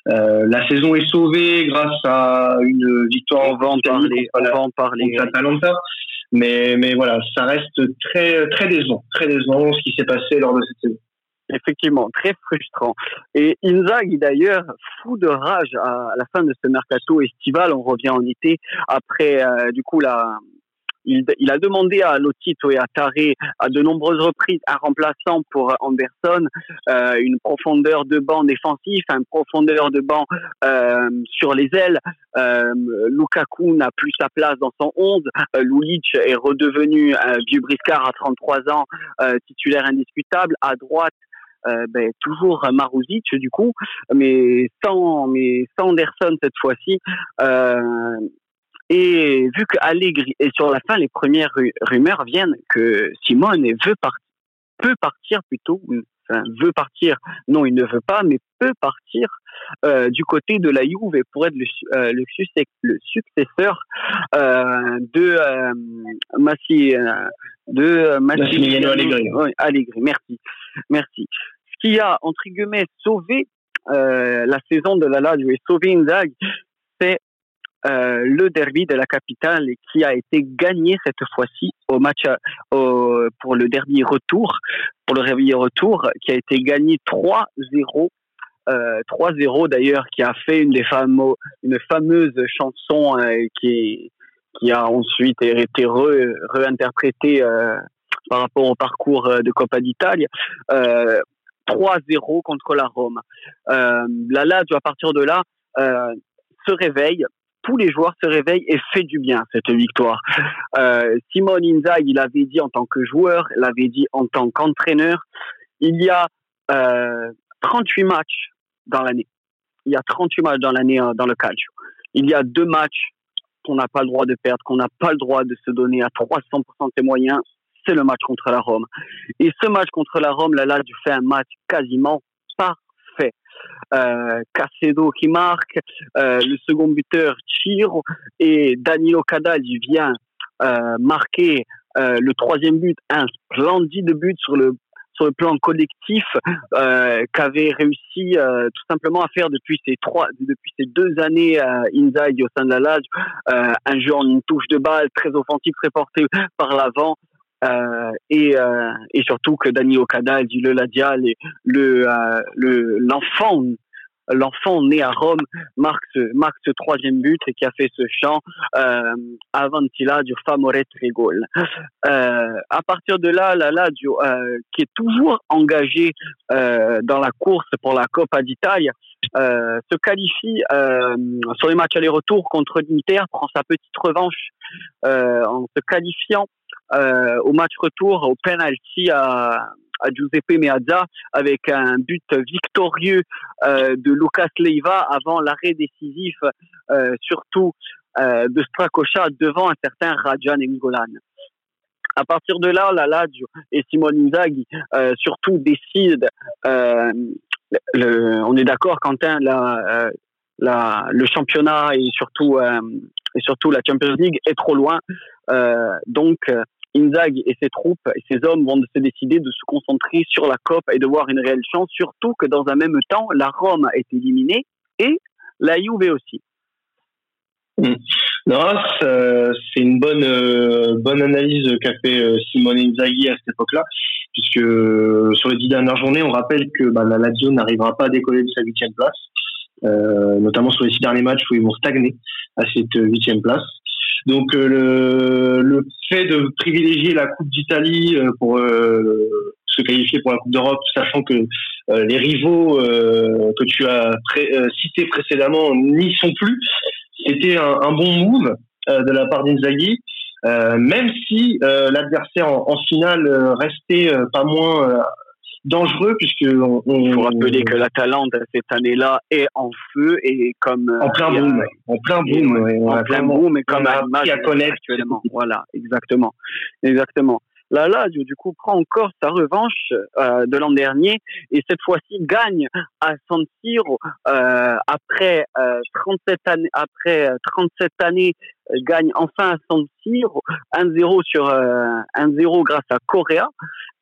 Euh, la saison est sauvée grâce à une victoire. On va en parler. On va en parler. Mais, mais voilà, ça reste très, très décevant, très décevant ce qui s'est passé lors de cette saison. Effectivement, très frustrant. Et Inzaghi d'ailleurs, fou de rage à la fin de ce mercato estival, on revient en été après euh, du coup la il, il, a demandé à Lotito et à Taré à de nombreuses reprises un remplaçant pour Anderson, euh, une profondeur de banc défensif, une profondeur de banc euh, sur les ailes. Euh, Lukaku n'a plus sa place dans son 11. Euh, Lulic est redevenu vieux briscard à 33 ans, euh, titulaire indiscutable. À droite, euh, ben, toujours Maruzic du coup, mais sans mais sans Anderson cette fois-ci. Euh, et vu que Allegri et sur la fin, les premières rumeurs viennent que Simone veut partir, peut partir plutôt, enfin, veut partir. Non, il ne veut pas, mais peut partir euh, du côté de la Juve pour être le, euh, le, le successeur euh, de Massi, de Massimiliano Allegri. Allegri. Merci, merci. Ce qui a entre guillemets sauvé la saison de la Lazio et sauvé Inzaghi, euh, le derby de la capitale qui a été gagné cette fois-ci au match au, pour le derby retour, pour le derby retour qui a été gagné 3-0. Euh, 3-0 d'ailleurs qui a fait une des fameux, une fameuse chanson euh, qui qui a ensuite été réinterprétée euh, par rapport au parcours euh, de Coppa d'Italie. 3-0 contre la Rome. la Lazio à partir de là se réveille tous les joueurs se réveillent et fait du bien cette victoire. Euh, Simone Inzaghi, il avait dit en tant que joueur, il avait dit en tant qu'entraîneur, il y a euh, 38 matchs dans l'année. Il y a 38 matchs dans l'année euh, dans le calcio. Il y a deux matchs qu'on n'a pas le droit de perdre, qu'on n'a pas le droit de se donner à 300% de ses moyens. c'est le match contre la Rome. Et ce match contre la Rome, la Lazio fait un match quasiment parfait. Euh, qui marque, euh, le second buteur Chiro et Danilo Cadalli vient euh, marquer euh, le troisième but, un splendide but sur le sur le plan collectif qu'avait réussi tout simplement à faire depuis ces trois depuis ces deux années Inzaghi au sein de la un jeu en une touche de balle très offensif très porté par l'avant euh, et, euh, et surtout que Dani Okada et le le l'enfant l'enfant né à Rome marque ce, troisième but et qui a fait ce chant euh, Avantila du Famore Trigol. Euh, à partir de là, la Lazio, euh, qui est toujours engagé euh, dans la course pour la Coppa d'Italie, euh, se qualifie euh, sur les matchs aller-retour contre l'Inter, prend sa petite revanche euh, en se qualifiant euh, au match retour au penalty à, à Giuseppe Meazza avec un but victorieux euh, de Lucas Leiva avant l'arrêt décisif, euh, surtout de Strakosha devant un certain Rajan Ngolan. À partir de là, la Lazio et Simone Inzaghi surtout décident. On est d'accord, Quentin, la, le championnat et surtout et surtout la Champions League est trop loin. donc Inzaghi et ses troupes et ses hommes vont se décider de se concentrer sur la COP et de voir une réelle chance, surtout que dans un même temps, la Rome est éliminée et la Juve aussi. Mmh. Non, c'est une bonne euh, bonne analyse qu'a fait euh, Simone Inzaghi à cette époque-là, puisque euh, sur les dix dernières journées, on rappelle que bah, la Lazio n'arrivera pas à décoller de sa huitième place, notamment sur les six derniers matchs où ils vont stagner à cette huitième place. Donc euh, le, le, fait de privilégier la Coupe d'Italie euh, pour euh, se qualifier pour la Coupe d'Europe, sachant que les rivaux que tu as pré cités précédemment n'y sont plus, c'était un, un, bon move de la part d'Inzaghi. même si l'adversaire en, en, finale restait pas moins dangereux puisque on, on faut rappeler que la Talente cette année-là est en feu et comme en plein boom, en plein boom, ouais, en plein boom et comme un match à connaître actuellement. Voilà, exactement, exactement. La Lazio, du coup, prend encore sa revanche euh, de l'an dernier et cette fois-ci gagne à San Siro euh, après euh, 37 années. Après 37 années, gagne enfin à San Siro 1-0 sur 1-0 grâce à Correa.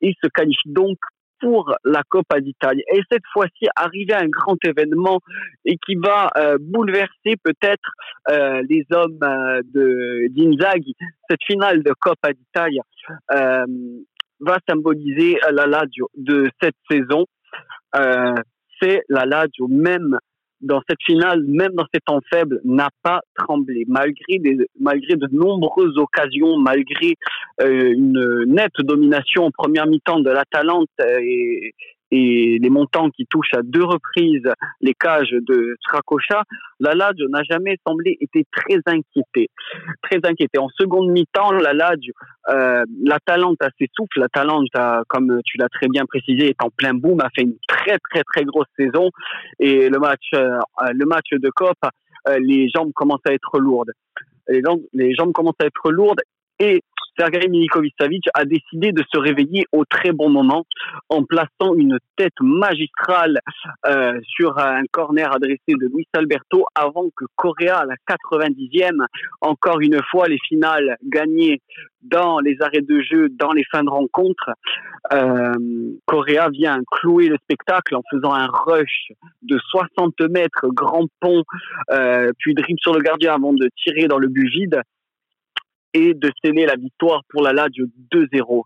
Il se qualifie donc pour la Coppa d'Italie. Et cette fois-ci, arriver à un grand événement et qui va euh, bouleverser peut-être euh, les hommes euh, de d'Inzaghi. Cette finale de Coppa d'Italie euh, va symboliser la Lazio de cette saison. C'est la Lazio même dans cette finale, même dans ces temps faibles, n'a pas tremblé. Malgré, des, malgré de nombreuses occasions, malgré euh, une nette domination en première mi-temps de l'Atalante et, et les montants qui touchent à deux reprises les cages de Stracocha, la Lazio n'a jamais semblé été très inquiété. Très inquiété. En seconde mi-temps, la Lazio, euh, la Talente a ses souffles. La Talente, comme tu l'as très bien précisé, est en plein boom, a fait une très très très grosse saison. Et le match, euh, le match de COP, euh, les jambes commencent à être lourdes. Les les jambes commencent à être lourdes et Sergei Milinkovic-Savic a décidé de se réveiller au très bon moment en plaçant une tête magistrale euh, sur un corner adressé de Luis Alberto avant que Correa à la 90e, encore une fois les finales gagnées dans les arrêts de jeu, dans les fins de rencontre, euh, Correa vient clouer le spectacle en faisant un rush de 60 mètres, grand pont, euh, puis dribble sur le gardien avant de tirer dans le but vide et de sceller la victoire pour la Lazio 2-0.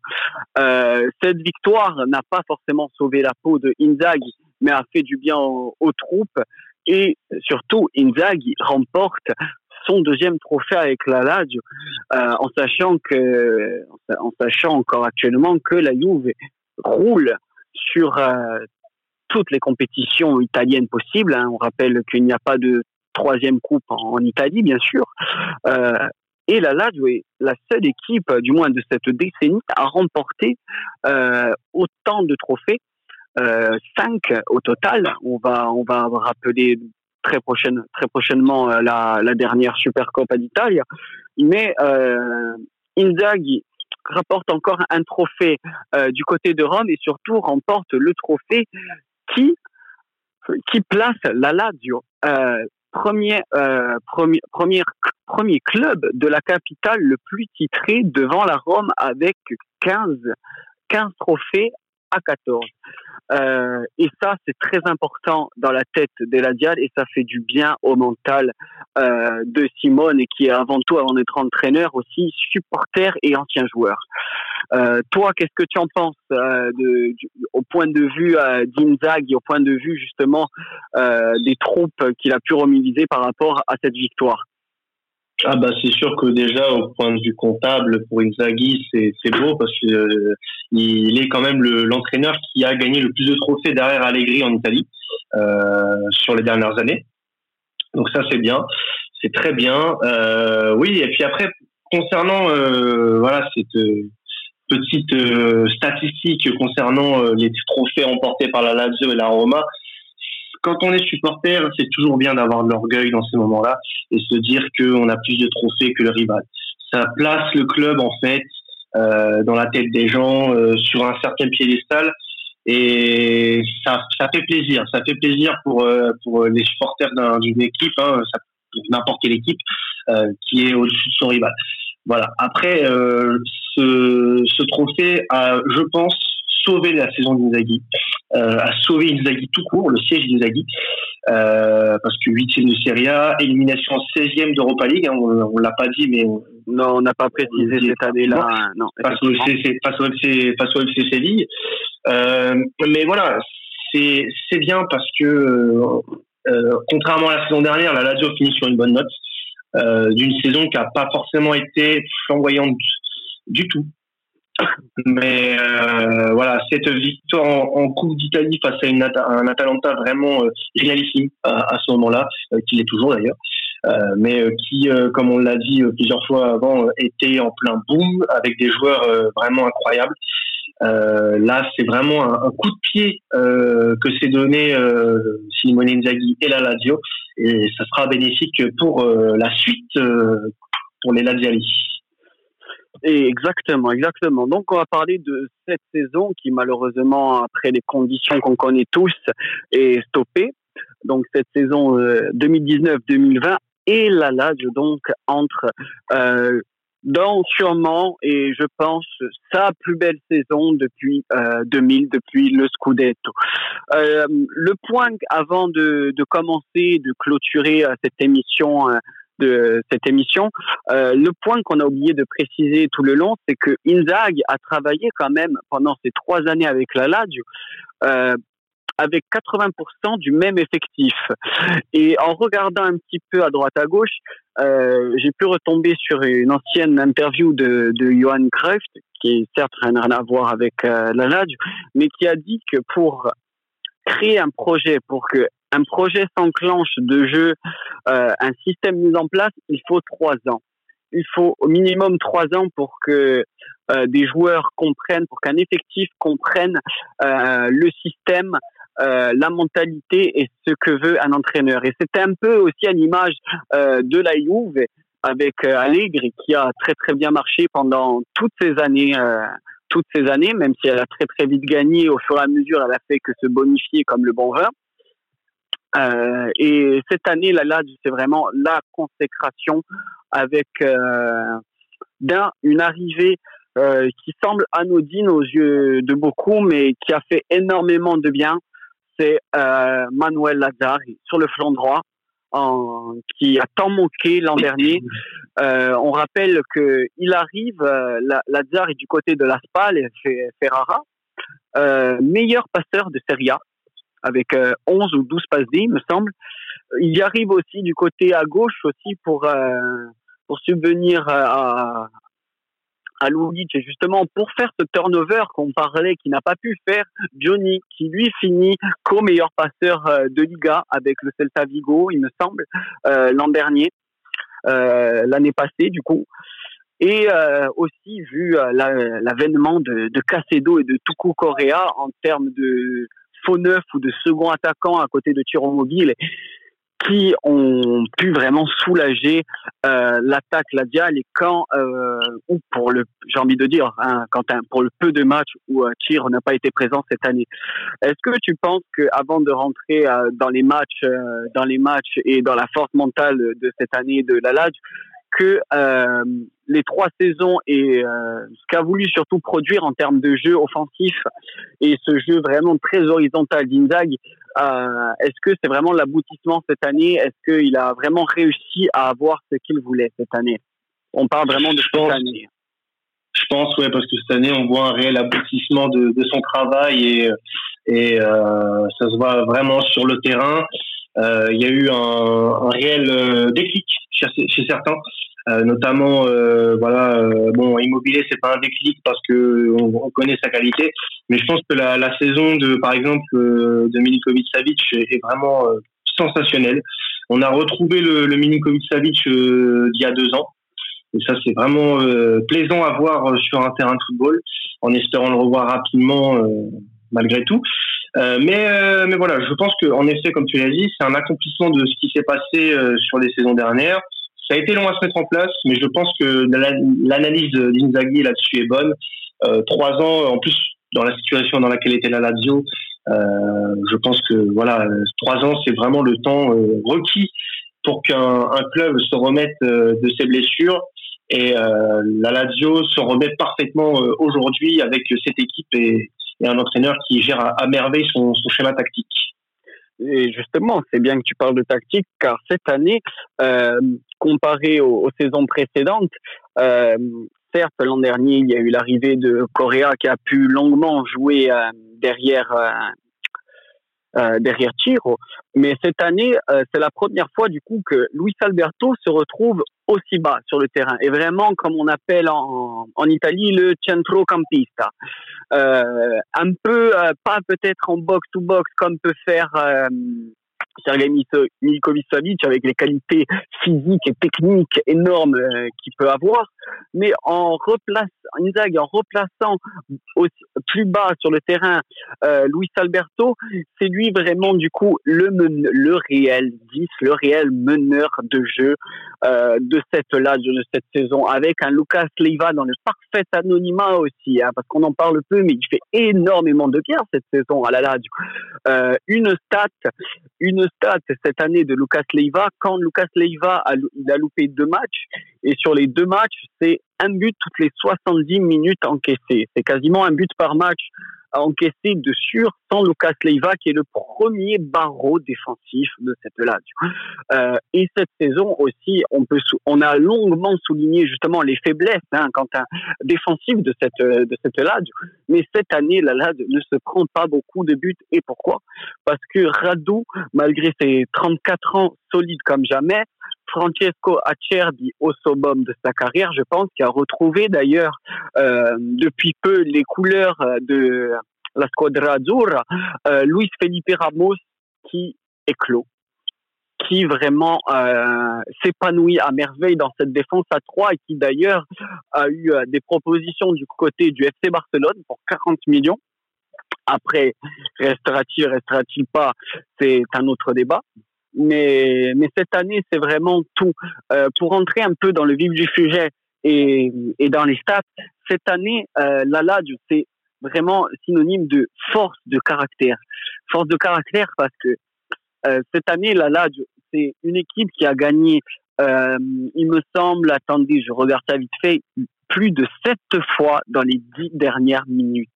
Euh, cette victoire n'a pas forcément sauvé la peau de Inzaghi, mais a fait du bien aux, troupes. Et surtout, Inzaghi remporte son deuxième trophée avec la Lazio, euh, en sachant que, en sachant encore actuellement que la Juve roule sur euh, toutes les compétitions italiennes possibles. Hein. On rappelle qu'il n'y a pas de troisième coupe en, Italie, bien sûr. Et la Lazio est la seule équipe, du moins de cette décennie, à remporter euh, autant de trophées, euh, cinq au total. On va, on va rappeler très, prochaine, très prochainement la, la dernière Supercoppa d'Italie. Mais euh, Inzaghi rapporte encore un trophée du côté de Rome et surtout remporte le trophée qui qui place la Lazio premier, premier, premier, premier club de la capitale le plus titré devant la Rome avec 15, 15 trophées à 14. Euh, et ça, c'est très important dans la tête de la Diade et ça fait du bien au mental euh, de Simone qui est avant tout, avant d'être entraîneur, aussi supporter et ancien joueur. Euh, toi, qu'est-ce que tu en penses euh, au point de vue euh, d'Inzaghi, au point de vue justement des troupes qu'il a pu remobiliser par rapport à cette victoire? Ah bah c'est sûr que déjà au point de vue comptable pour Inzaghi c'est beau parce que euh, il est quand même l'entraîneur qui a gagné le plus de trophées derrière Allegri en Italie sur les dernières années. Donc ça c'est bien, c'est très bien. Oui et puis après concernant voilà cette euh, petite statistique concernant les trophées remportés par la Lazio et la Roma, quand on est supporter, c'est toujours bien d'avoir de l'orgueil dans ces moments-là et se dire qu'on a plus de trophées que le rival. Ça place le club en fait euh, dans la tête des gens euh, sur un certain piédestal et ça, ça fait plaisir. Ça fait plaisir pour euh, pour les supporters d'une équipe, hein, n'importe quelle équipe euh, qui est au-dessus de son rival. Voilà. Après, euh, ce, ce trophée a, je pense, sauvé la saison d'Inzaghi, euh, a sauvé Inzaghi tout court, le siège d'Inzaghi, euh, parce que huitième de Serie A, élimination 16e d'Europa League, hein, on, l'a pas dit, mais non, on n'a pas précisé cette année-là. Non, face au FC, face au FC, face au FC Séville. Euh, mais voilà, c'est c'est bien parce que euh, contrairement à la saison dernière, la Lazio finit sur une bonne note euh, d'une saison qui a pas forcément été flamboyante du tout. Mais euh, voilà, cette victoire en, Coupe d'Italie face à un Atalanta vraiment euh, à, ce moment-là, euh, qu'il est toujours d'ailleurs, euh, mais euh, qui, comme on l'a dit plusieurs fois avant, était en plein boom avec des joueurs vraiment incroyables. Là, c'est vraiment un, coup de pied que s'est donné Simone Inzaghi et la Lazio, et ça sera bénéfique pour la suite pour les Laziali exactement, exactement. Donc, on va parler de cette saison qui, malheureusement, après les conditions qu'on connaît tous, est stoppée. Donc, cette saison 2019-2020 euh, et la Lazio, donc, entre euh, dans sûrement, et je pense, sa plus belle saison depuis euh, 2000, depuis le Scudetto. Euh, le point avant de, de commencer, de clôturer euh, cette émission euh, de cette émission. Euh, le point qu'on a oublié de préciser tout le long, c'est que Inzaghi a travaillé quand même pendant ces trois années avec la Lazio. Avec 80% du même effectif. Et en regardant un petit peu à droite à gauche, euh, j'ai pu retomber sur une ancienne interview de, de Johan Cruyff, qui certes rien à voir avec euh, la Lazio, mais qui a dit que pour créer un projet, pour que un projet s'enclenche de jeu, euh, un système mis en place, il faut trois ans. Il faut au minimum trois ans pour que euh, des joueurs comprennent, pour qu'un effectif comprenne euh, le système, la mentalité et ce que veut un entraîneur. Et c'était un peu aussi à l'image de la Juve avec Allegri qui a très très bien marché pendant toutes ces années toutes ces années, même si elle a très très vite gagné au fur et à mesure, elle a fait que se bonifier comme le bon vin. Euh, et cette année, là, là, c'est vraiment la consécration avec euh, d'un une arrivée euh, qui semble anodine aux yeux de beaucoup, mais qui a fait énormément de bien. C'est euh, Manuel Lazari sur le flanc droit, qui a tant manqué l'an dernier. Euh, on rappelle que il arrive, euh, Lazare est du côté de la Spal et Ferrara, euh, meilleur passeur de Serie A avec 11 euh, ou 12 passes D, me semble. Il arrive aussi du côté à gauche aussi pour pour subvenir à, à Lugic et justement pour faire ce turnover qu'on parlait qui n'a pas pu faire Johnny qui lui finit co-meilleur passeur euh, de Liga avec le Celta Vigo il me semble l'an dernier l'année passée du coup et aussi vu l'avènement de, de Casedo et de Tuku Correa en termes de faux neuf ou de second attaquant à côté de Tiro Mobile. Qui ont pu vraiment soulager euh, l'attaque ladiale et quand euh, ou pour le j'ai envie de dire hein, pour le peu de matchs où euh, Tir n'a pas été présent cette année. Est-ce que tu penses que avant de rentrer euh, dans les matchs euh, dans les matchs et dans la force mentale de cette année de la LAD que euh, les trois saisons et euh, ce qu'a voulu surtout produire en termes de jeu offensif et ce jeu vraiment très horizontal d'Inzaghi, euh, est-ce que c'est vraiment l'aboutissement cette année? Est-ce qu'il a vraiment réussi à avoir ce qu'il voulait cette année? On parle vraiment de cette année. Je pense, ouais, parce que cette année, on voit un réel aboutissement de, de son travail et, et euh, ça se voit vraiment sur le terrain. Euh, il y a eu un, un réel déclic chez, chez certains. Euh, notamment euh, voilà euh, bon immobilier c'est pas un déclic parce que on, connaît sa qualité. Mais je pense que la, la saison de par exemple de Milinkovic Savic est vraiment sensationnelle. On a retrouvé le, le Milinkovic Savic d'il y a deux ans. Et ça c'est vraiment plaisant à voir sur un terrain de football en espérant le revoir rapidement malgré tout mais, mais voilà, je pense que en effet, comme tu l'as dit, c'est un accomplissement de ce qui s'est passé sur les saisons dernières. Ça a été long à se mettre en place, mais je pense que l'analyse d'Inzaghi là-dessus est bonne. Euh, trois ans, en plus, dans la situation dans laquelle était la Lazio, euh, je pense que voilà, trois ans, c'est vraiment le temps euh, requis pour qu'un club se remette euh, de ses blessures. Et euh, la Lazio se remet parfaitement aujourd'hui avec cette équipe et, et, un entraîneur qui gère à, à merveille son, schéma tactique. Et justement, c'est bien que tu parles de tactique, car cette année, euh, comparé aux, saisons précédentes, euh, certes, l'an dernier, il y a eu l'arrivée de Correa qui a pu longuement jouer euh, derrière euh, euh, derrière Tiro. Mais cette année, euh, c'est la première fois du coup que Luis Alberto se retrouve aussi bas sur le terrain et vraiment comme on appelle en, en Italie le centrocampista. Euh, un peu, euh, pas peut-être en box to box comme peut faire Sergei Milikovic-Savic avec les qualités physiques et techniques énormes euh, qu'il peut avoir, mais en replaçant, Inzaghi en replaçant plus bas sur le terrain euh, Luis Alberto, c'est lui vraiment du coup le le réel 10, le réel meneur de jeu euh, de cette là de cette saison, avec un Lucas Leiva dans le parfait anonymat aussi, hein, parce qu'on en parle peu, mais il fait énormément de bien cette saison à la Lazio. Euh, une stat, une stat cette année de Lucas Leiva, quand Lucas Leiva a, il a loupé deux matchs, et sur les deux matchs, c'est un but toutes les 70 minutes encaissées. C'est quasiment un but par match encaissé de sûr sans Lucas Leiva qui est le premier barreau défensif de cette Lazio. Euh, et cette saison aussi, on peut on a longuement souligné justement les faiblesses hein, défensif de cette de cette. Mais cette année, la Lazio ne se prend pas beaucoup de buts et pourquoi? Parce que Radu, malgré ses 34 ans solides comme jamais, Francesco Acerbi au summum de sa carrière, je pense, qui a retrouvé d'ailleurs euh, depuis peu les couleurs de la Squadra Azzurra, euh, Luis Felipe Ramos qui éclot qui vraiment euh, s'épanouit à merveille dans cette défense à 3 et qui d'ailleurs a eu des propositions du côté du FC Barcelone pour 40 millions. Après, restera-t-il, restera-t-il pas, c'est un autre débat mais, mais cette année, c'est vraiment tout. Euh, pour entrer un peu dans le vif du sujet et, et dans les stats, cette année, euh, la LAD, c'est vraiment synonyme de force de caractère. Force de caractère parce que euh, cette année, la LAD, c'est une équipe qui a gagné, euh, il me semble, attendez, je regarde ça vite fait, plus de sept fois dans les dix dernières minutes.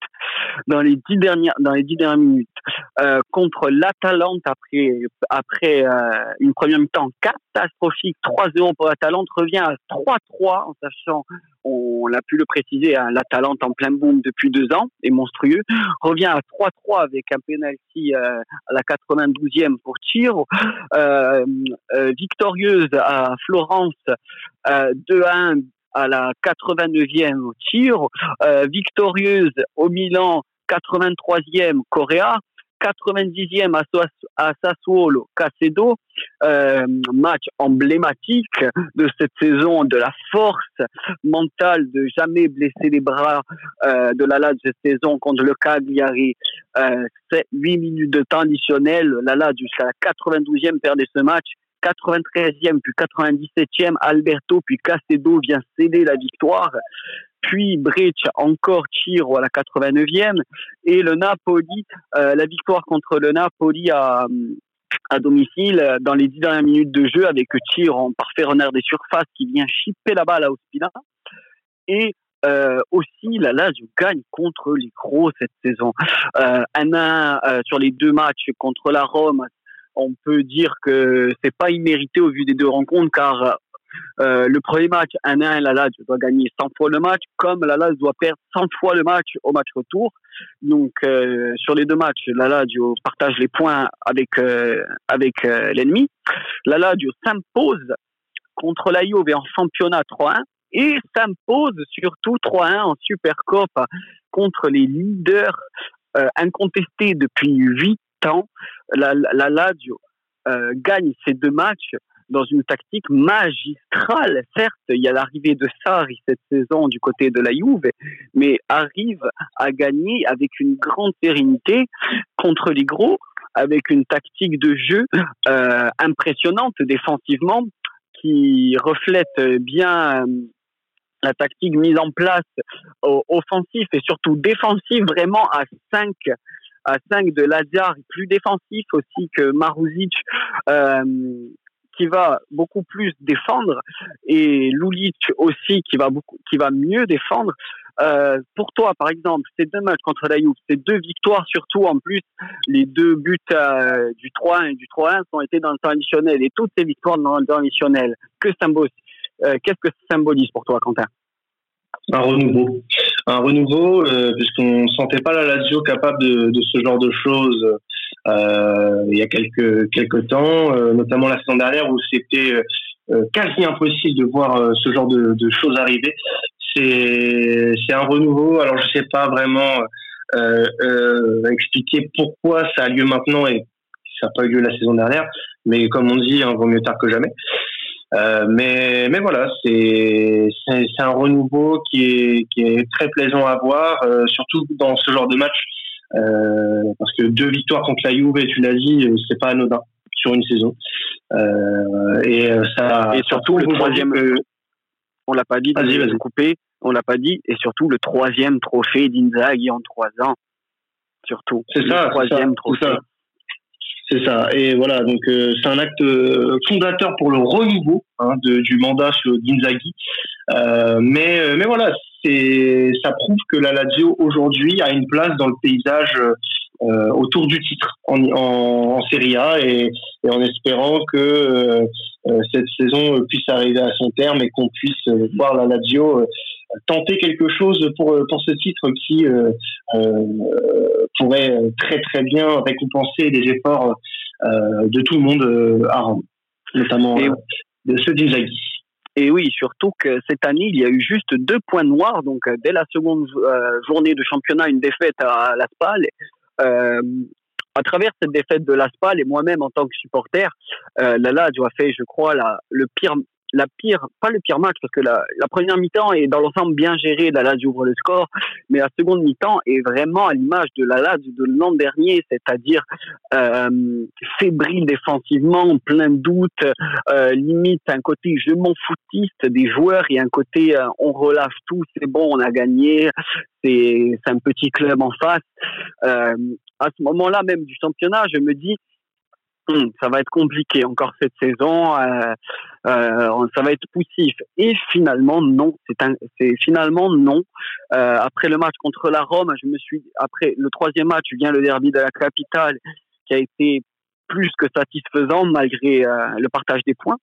Dans les dix dernières, dans les dix dernières minutes, euh, contre l'Atalante après après euh, une première mi-temps catastrophique, 3-0 pour l'Atalante, revient à 3-3 en sachant, on, l'a pu le préciser, hein, l'Atalante en plein boom depuis deux ans est monstrueux, revient à 3-3 avec un penalty euh, à la 92e pour Tiro, euh, euh, victorieuse à Florence 2-1 à la 89e tir, euh, victorieuse au Milan 83e Coréa 90e à, à Sassuolo, Casedo, euh, match emblématique de cette saison, de la force mentale de jamais blesser les bras euh, de la Lazio cette saison contre le Cagliari. Euh, 8 minutes de temps additionnel, la Lazio jusqu'à la 92e perdait ce match. 93e puis 97e, Alberto puis Casedo vient céder la victoire. Puis Bridge encore Chiro à la 89e et le Napoli, euh, la victoire contre le Napoli à, à domicile dans les dix dernières minutes de jeu avec Chiro en parfait renard des surfaces qui vient chipper la balle à Ospina. Et euh, aussi la Lazio gagne contre les gros cette saison. Euh, un euh, sur les deux matchs contre la Rome, on peut dire que c'est pas immérité au vu des deux rencontres car euh, le premier match, 1-1, la Lazio doit gagner 100 fois le match, comme la Lazio doit perdre 100 fois le match au match retour. Donc, euh, sur les deux matchs, la Lazio partage les points avec, euh, avec l'ennemi. La Lazio s'impose contre la en championnat 3-1 et s'impose surtout 3-1 en Supercoupe contre les leaders incontestés depuis 8 ans. La, la Lazio gagne ces deux matchs dans une tactique magistrale. Certes, il y a l'arrivée de Sarri cette saison du côté de la Juve, mais arrive à gagner avec une grande sérénité contre les gros, avec une tactique de jeu euh, impressionnante défensivement qui reflète bien euh, la tactique mise en place offensif et surtout défensif vraiment à 5 à 5 de Lazare, plus défensif aussi que Maruzic, euh, qui va beaucoup plus défendre et Lulic aussi qui va beaucoup, qui va mieux défendre. Euh, pour toi, par exemple, ces deux matchs contre la Juve, ces deux victoires, surtout en plus, les deux buts euh, du 3-1 et du 3-1 ont été dans le temps additionnel et toutes ces victoires dans le temps additionnel. Symbolise, qu'est-ce que ça symbolise pour toi, Quentin? Un renouveau. Un renouveau, puisqu'on ne sentait pas la Lazio capable de, de, ce genre de choses euh, il y a quelques quelques temps, euh, notamment la saison dernière où c'était euh, quasi impossible de voir ce genre de, de choses arriver. C'est c'est un renouveau. Alors je sais pas vraiment euh, euh, expliquer pourquoi ça a lieu maintenant et ça n'a pas eu lieu la saison dernière. Mais comme on dit, hein, vaut mieux tard que jamais. Euh, mais mais voilà, c'est c'est un renouveau qui est qui est très plaisant à voir, surtout dans ce genre de match euh, parce que deux victoires contre la Juve, tu l'as dit, euh, c'est pas anodin sur une saison. Euh, et ça. Et surtout le troisième. on l'a pas dit. Vas-y, vas-y. Coupé. On l'a pas dit. Et surtout le troisième trophée d'Inzaghi en trois ans. Surtout. C'est ça. Le troisième trophée. C'est ça. Et voilà, donc c'est un acte fondateur pour le renouveau hein, de, du mandat d'Inzaghi. Euh, mais mais voilà, c'est ça prouve que la Lazio aujourd'hui a une place dans le paysage euh, autour du titre en, en, en Serie A et, et, en espérant que euh, euh cette saison puisse arriver à son terme et qu'on puisse euh, voir la Lazio euh, tenter quelque chose pour pour ce titre qui pourrait très très bien récompenser les efforts de tout le monde à Rome, notamment de ceux d'Inzaghi. Et oui, surtout que cette année, il y a eu juste deux points noirs. Donc, euh, dès la seconde euh, journée de championnat, une défaite à la SPAL. Euh, à travers cette défaite de la SPAL et moi-même en tant que supporter, euh, la Lazio a fait, je crois, la, le pire la pire, pas le pire match, parce que la, la première mi-temps est dans l'ensemble bien gérée, la Lazio ouvre le score, mais la seconde mi-temps est vraiment à l'image de la Lazio de l'an dernier, c'est-à-dire euh, fébrile défensivement, plein de doutes, euh, limite un côté je m'en foutiste des joueurs et un côté euh, on relâche tout, c'est bon, on a gagné, c'est un petit club en face. Euh, à ce moment-là même du championnat, je me dis Hum, ça va être compliqué encore cette saison, euh, euh, ça va être poussif. Et finalement non, c'est finalement non. Euh, après le match contre la Rome, je me suis après le troisième match vient le derby de la capitale qui a été plus que satisfaisant malgré le partage des points.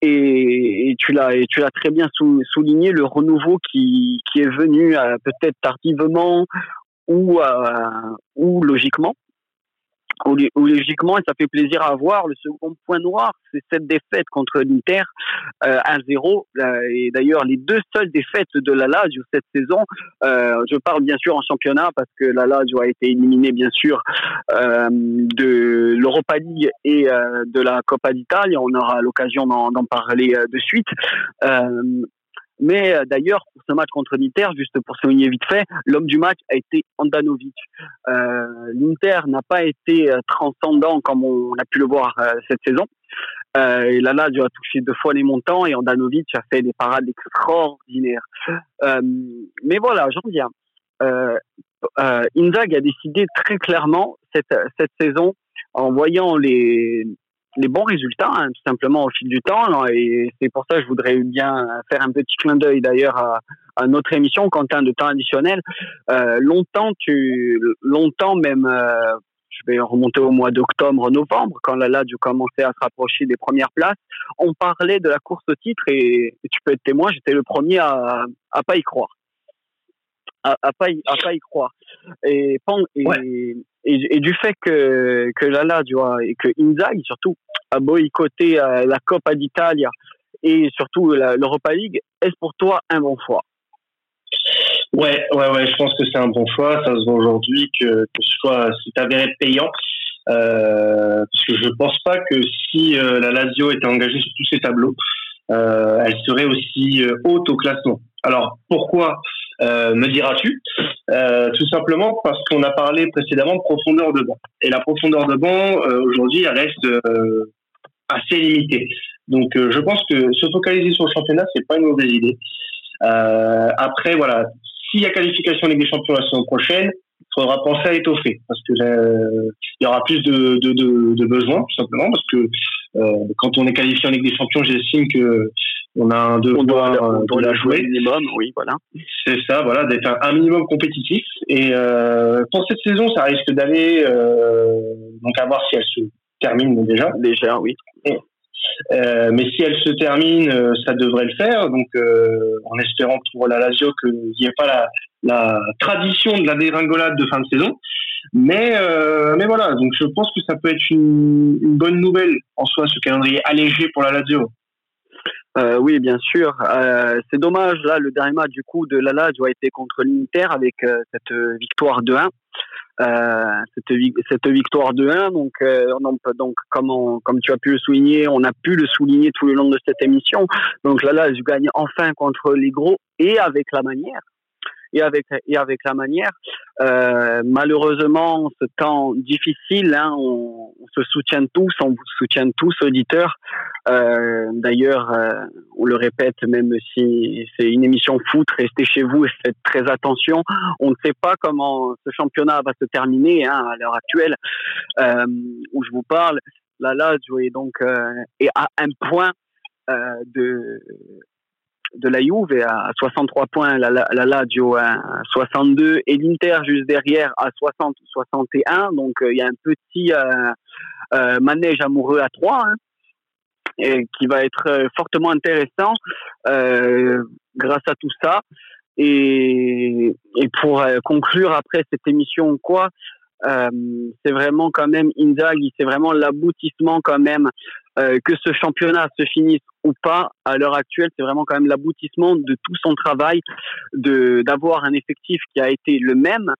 Et, tu l'as tu l'as très bien souligné le renouveau qui qui est venu peut-être tardivement ou ou logiquement où, logiquement, ça fait plaisir à voir. Le second point noir, c'est cette défaite contre l'Inter euh, 1-0. Euh, et d'ailleurs, les deux seules défaites de la Lazio cette saison, euh, je parle bien sûr en championnat parce que la Lazio a été éliminée bien sûr euh, de l'Europa League et euh, de la Coppa d'Italie. On aura l'occasion d'en parler de suite. Mais euh, d'ailleurs, pour ce match contre l'Inter, juste pour souligner vite fait, l'homme du match a été Andanovic. Euh, L'Inter n'a pas été euh, transcendant comme on a pu le voir euh, cette saison. Euh, et là, a touché deux fois les montants et Andanovic a fait des parades extraordinaires. Mais voilà, j'en viens. Euh, Inzag a décidé très clairement cette saison, en voyant les, les bons résultats, hein, tout simplement au fil du temps. et c'est pour ça que je voudrais bien faire un petit clin d'œil d'ailleurs à, notre émission, Quentin, de temps additionnel. Euh, longtemps, tu, longtemps même, euh, je vais remonter au mois d'octobre, novembre, quand la LAD commençait à se rapprocher des premières places, on parlait de la course au titre et, tu peux être témoin, j'étais le premier à, à pas y croire. À, à, pas, y, à pas y croire. Et, et, et, du fait que, que la Lazio et que Inzaghi surtout a boycotté euh, la Coppa d'Italia et surtout l'Europa League, est-ce pour toi un bon choix? Ouais, ouais, ouais, je pense que c'est un bon choix. Ça se voit aujourd'hui que, que ce choix s'est avéré payant. Euh, parce que je ne pense pas que si euh, la Lazio était engagée sur tous ces tableaux, elle serait aussi haute au classement. Alors pourquoi euh, me diras-tu euh, Tout simplement parce qu'on a parlé précédemment de profondeur de banc. Et la profondeur de banc, euh, aujourd'hui, elle reste assez limitée. Donc je pense que se focaliser sur le championnat, c'est pas une mauvaise idée. après, voilà, s'il y a qualification Ligue des Champions la saison prochaine, faudra penser à étoffer parce que il y aura plus de, de, de, de besoins tout simplement parce que euh, quand on est qualifié en Ligue des Champions, j'estime que on a un devoir on doit, la jouer minimum, oui, voilà. C'est ça, voilà, d'être un, minimum compétitif. Et euh, pour cette saison, ça risque d'aller euh, donc à voir si elle se termine déjà. Déjà, oui. Euh, mais si elle se termine, euh, ça devrait le faire. Donc, euh, en espérant pour la Lazio qu'il n'y ait pas la, la, tradition de la dégringolade de fin de saison. Mais, euh, mais voilà, donc je pense que ça peut être une, bonne nouvelle en soi, ce calendrier allégé pour la Lazio. Euh, oui, bien sûr. Euh, c'est dommage, là, le dernier match du coup de la Lazio a été contre l'Inter avec cette victoire de 1. Euh, cette, victoire de 1, donc, donc comme, comme tu as pu le souligner, on a pu le souligner tout le long de cette émission. Donc la Lazio gagne enfin contre les gros et avec la manière et avec et avec la manière. Euh, malheureusement, ce temps difficile, hein, on, se soutient tous, on vous soutient tous, auditeurs. Euh, D'ailleurs, euh, on le répète, même si c'est une émission foot, restez chez vous et faites très attention. On ne sait pas comment ce championnat va se terminer hein, à l'heure actuelle où je vous parle. La Lazio est donc est à un point de de la Juve à 63 points, la, la, la Lazio à 62 et l'Inter juste derrière à 60 61. Donc euh, il y a un petit euh, euh, manège amoureux à 3 hein, et qui va être fortement intéressant grâce à tout ça. Et, et pour conclure après cette émission quoi, c'est vraiment quand même Inzaghi, c'est vraiment l'aboutissement quand même euh, que ce championnat se finisse ou pas, à l'heure actuelle, c'est vraiment quand même l'aboutissement de tout son travail, de d'avoir un effectif qui a été le même,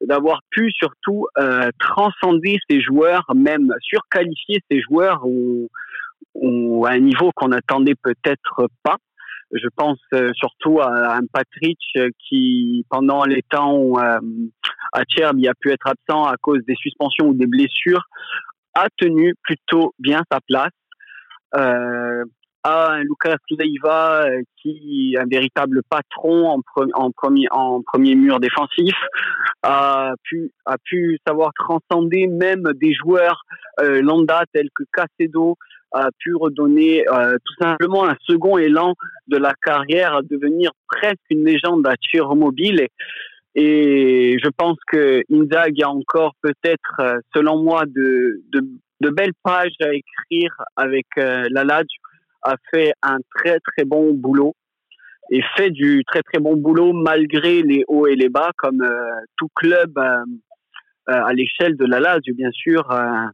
d'avoir pu surtout euh, transcender ses joueurs, même surqualifier ses joueurs ou, ou à un niveau qu'on n'attendait peut-être pas. Je pense euh, surtout à un Patrick qui, pendant les temps où euh, à Cherb, a pu être absent à cause des suspensions ou des blessures, a tenu plutôt bien sa place. Euh, à un Lucas Leiva euh, qui un véritable patron en, en, premier, en premier mur défensif, a pu, a pu savoir transcender même des joueurs euh, lambda tels que Cacedo, a pu redonner euh, tout simplement un second élan de la carrière à devenir presque une légende à tir mobile. Et, je pense que Inzaghi a encore peut-être, euh, selon moi, de, de, de belles pages à écrire avec euh, la Lazio, a fait un très très bon boulot et fait du très très bon boulot malgré les hauts et les bas comme euh, tout club euh, à l'échelle de la Lazio, bien sûr, à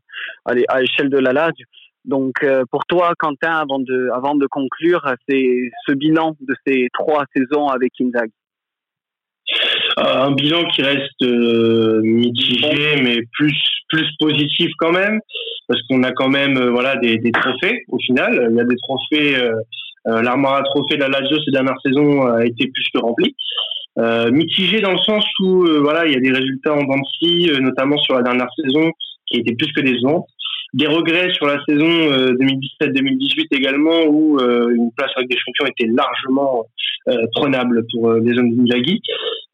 l'échelle de la Lazio. Donc, pour toi, Quentin, avant de, avant de conclure, c'est ce bilan de ces trois saisons avec Inzaghi. Un bilan qui reste mitigé, mais plus plus positif quand même, parce qu'on a quand même voilà des, des, trophées au final. Il y a des trophées euh, L'armoire à trophée de la Lazio ces dernières saisons a été plus que remplie. Euh, mitigé dans le sens où euh, voilà il y a des résultats en dents de notamment sur la dernière saison qui était plus que décevante des regrets sur la saison 2017-2018 également où une place avec des champions était largement prenable pour les hommes d'Inzaghi.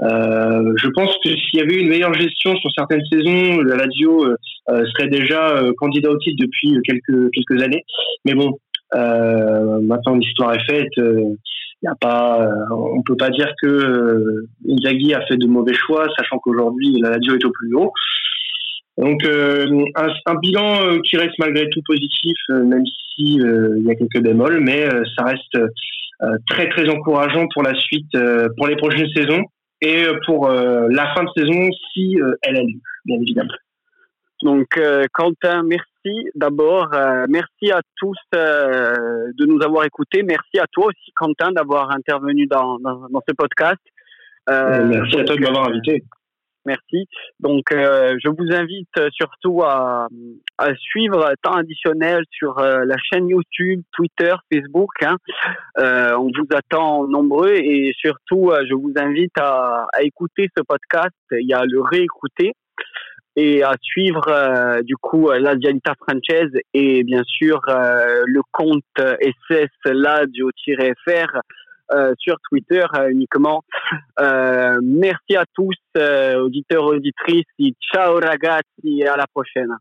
je pense que s'il y avait une meilleure gestion sur certaines saisons, la Lazio serait déjà candidat au titre depuis quelques quelques années. Mais bon, euh, maintenant, l'histoire est faite. Euh, y a pas, euh, on peut pas dire que Inzaghi a fait de mauvais choix, sachant qu'aujourd'hui la Lazio est au plus haut. Donc un, bilan qui reste malgré tout positif, même si il y a quelques bémols, mais ça reste très très encourageant pour la suite, pour les prochaines saisons et pour la fin de saison si elle a lieu, bien évidemment. Donc Quentin, merci d'abord. Euh, merci à tous euh, de nous avoir écoutés. Merci à toi aussi, Quentin, d'avoir intervenu dans, dans, ce podcast. Euh, merci à toi de m'avoir invité. Merci. Donc, je vous invite surtout à, à, suivre temps additionnel sur la chaîne YouTube, Twitter, Facebook. Hein. on vous attend nombreux et surtout, je vous invite à, à écouter ce podcast. Y a le réécouter et à suivre euh, du coup la Dianita française et bien sûr euh, le compte SS Ladio-FR euh, sur Twitter uniquement. merci à tous, auditeurs, auditrices. Ciao ragazzi et à la prochaine.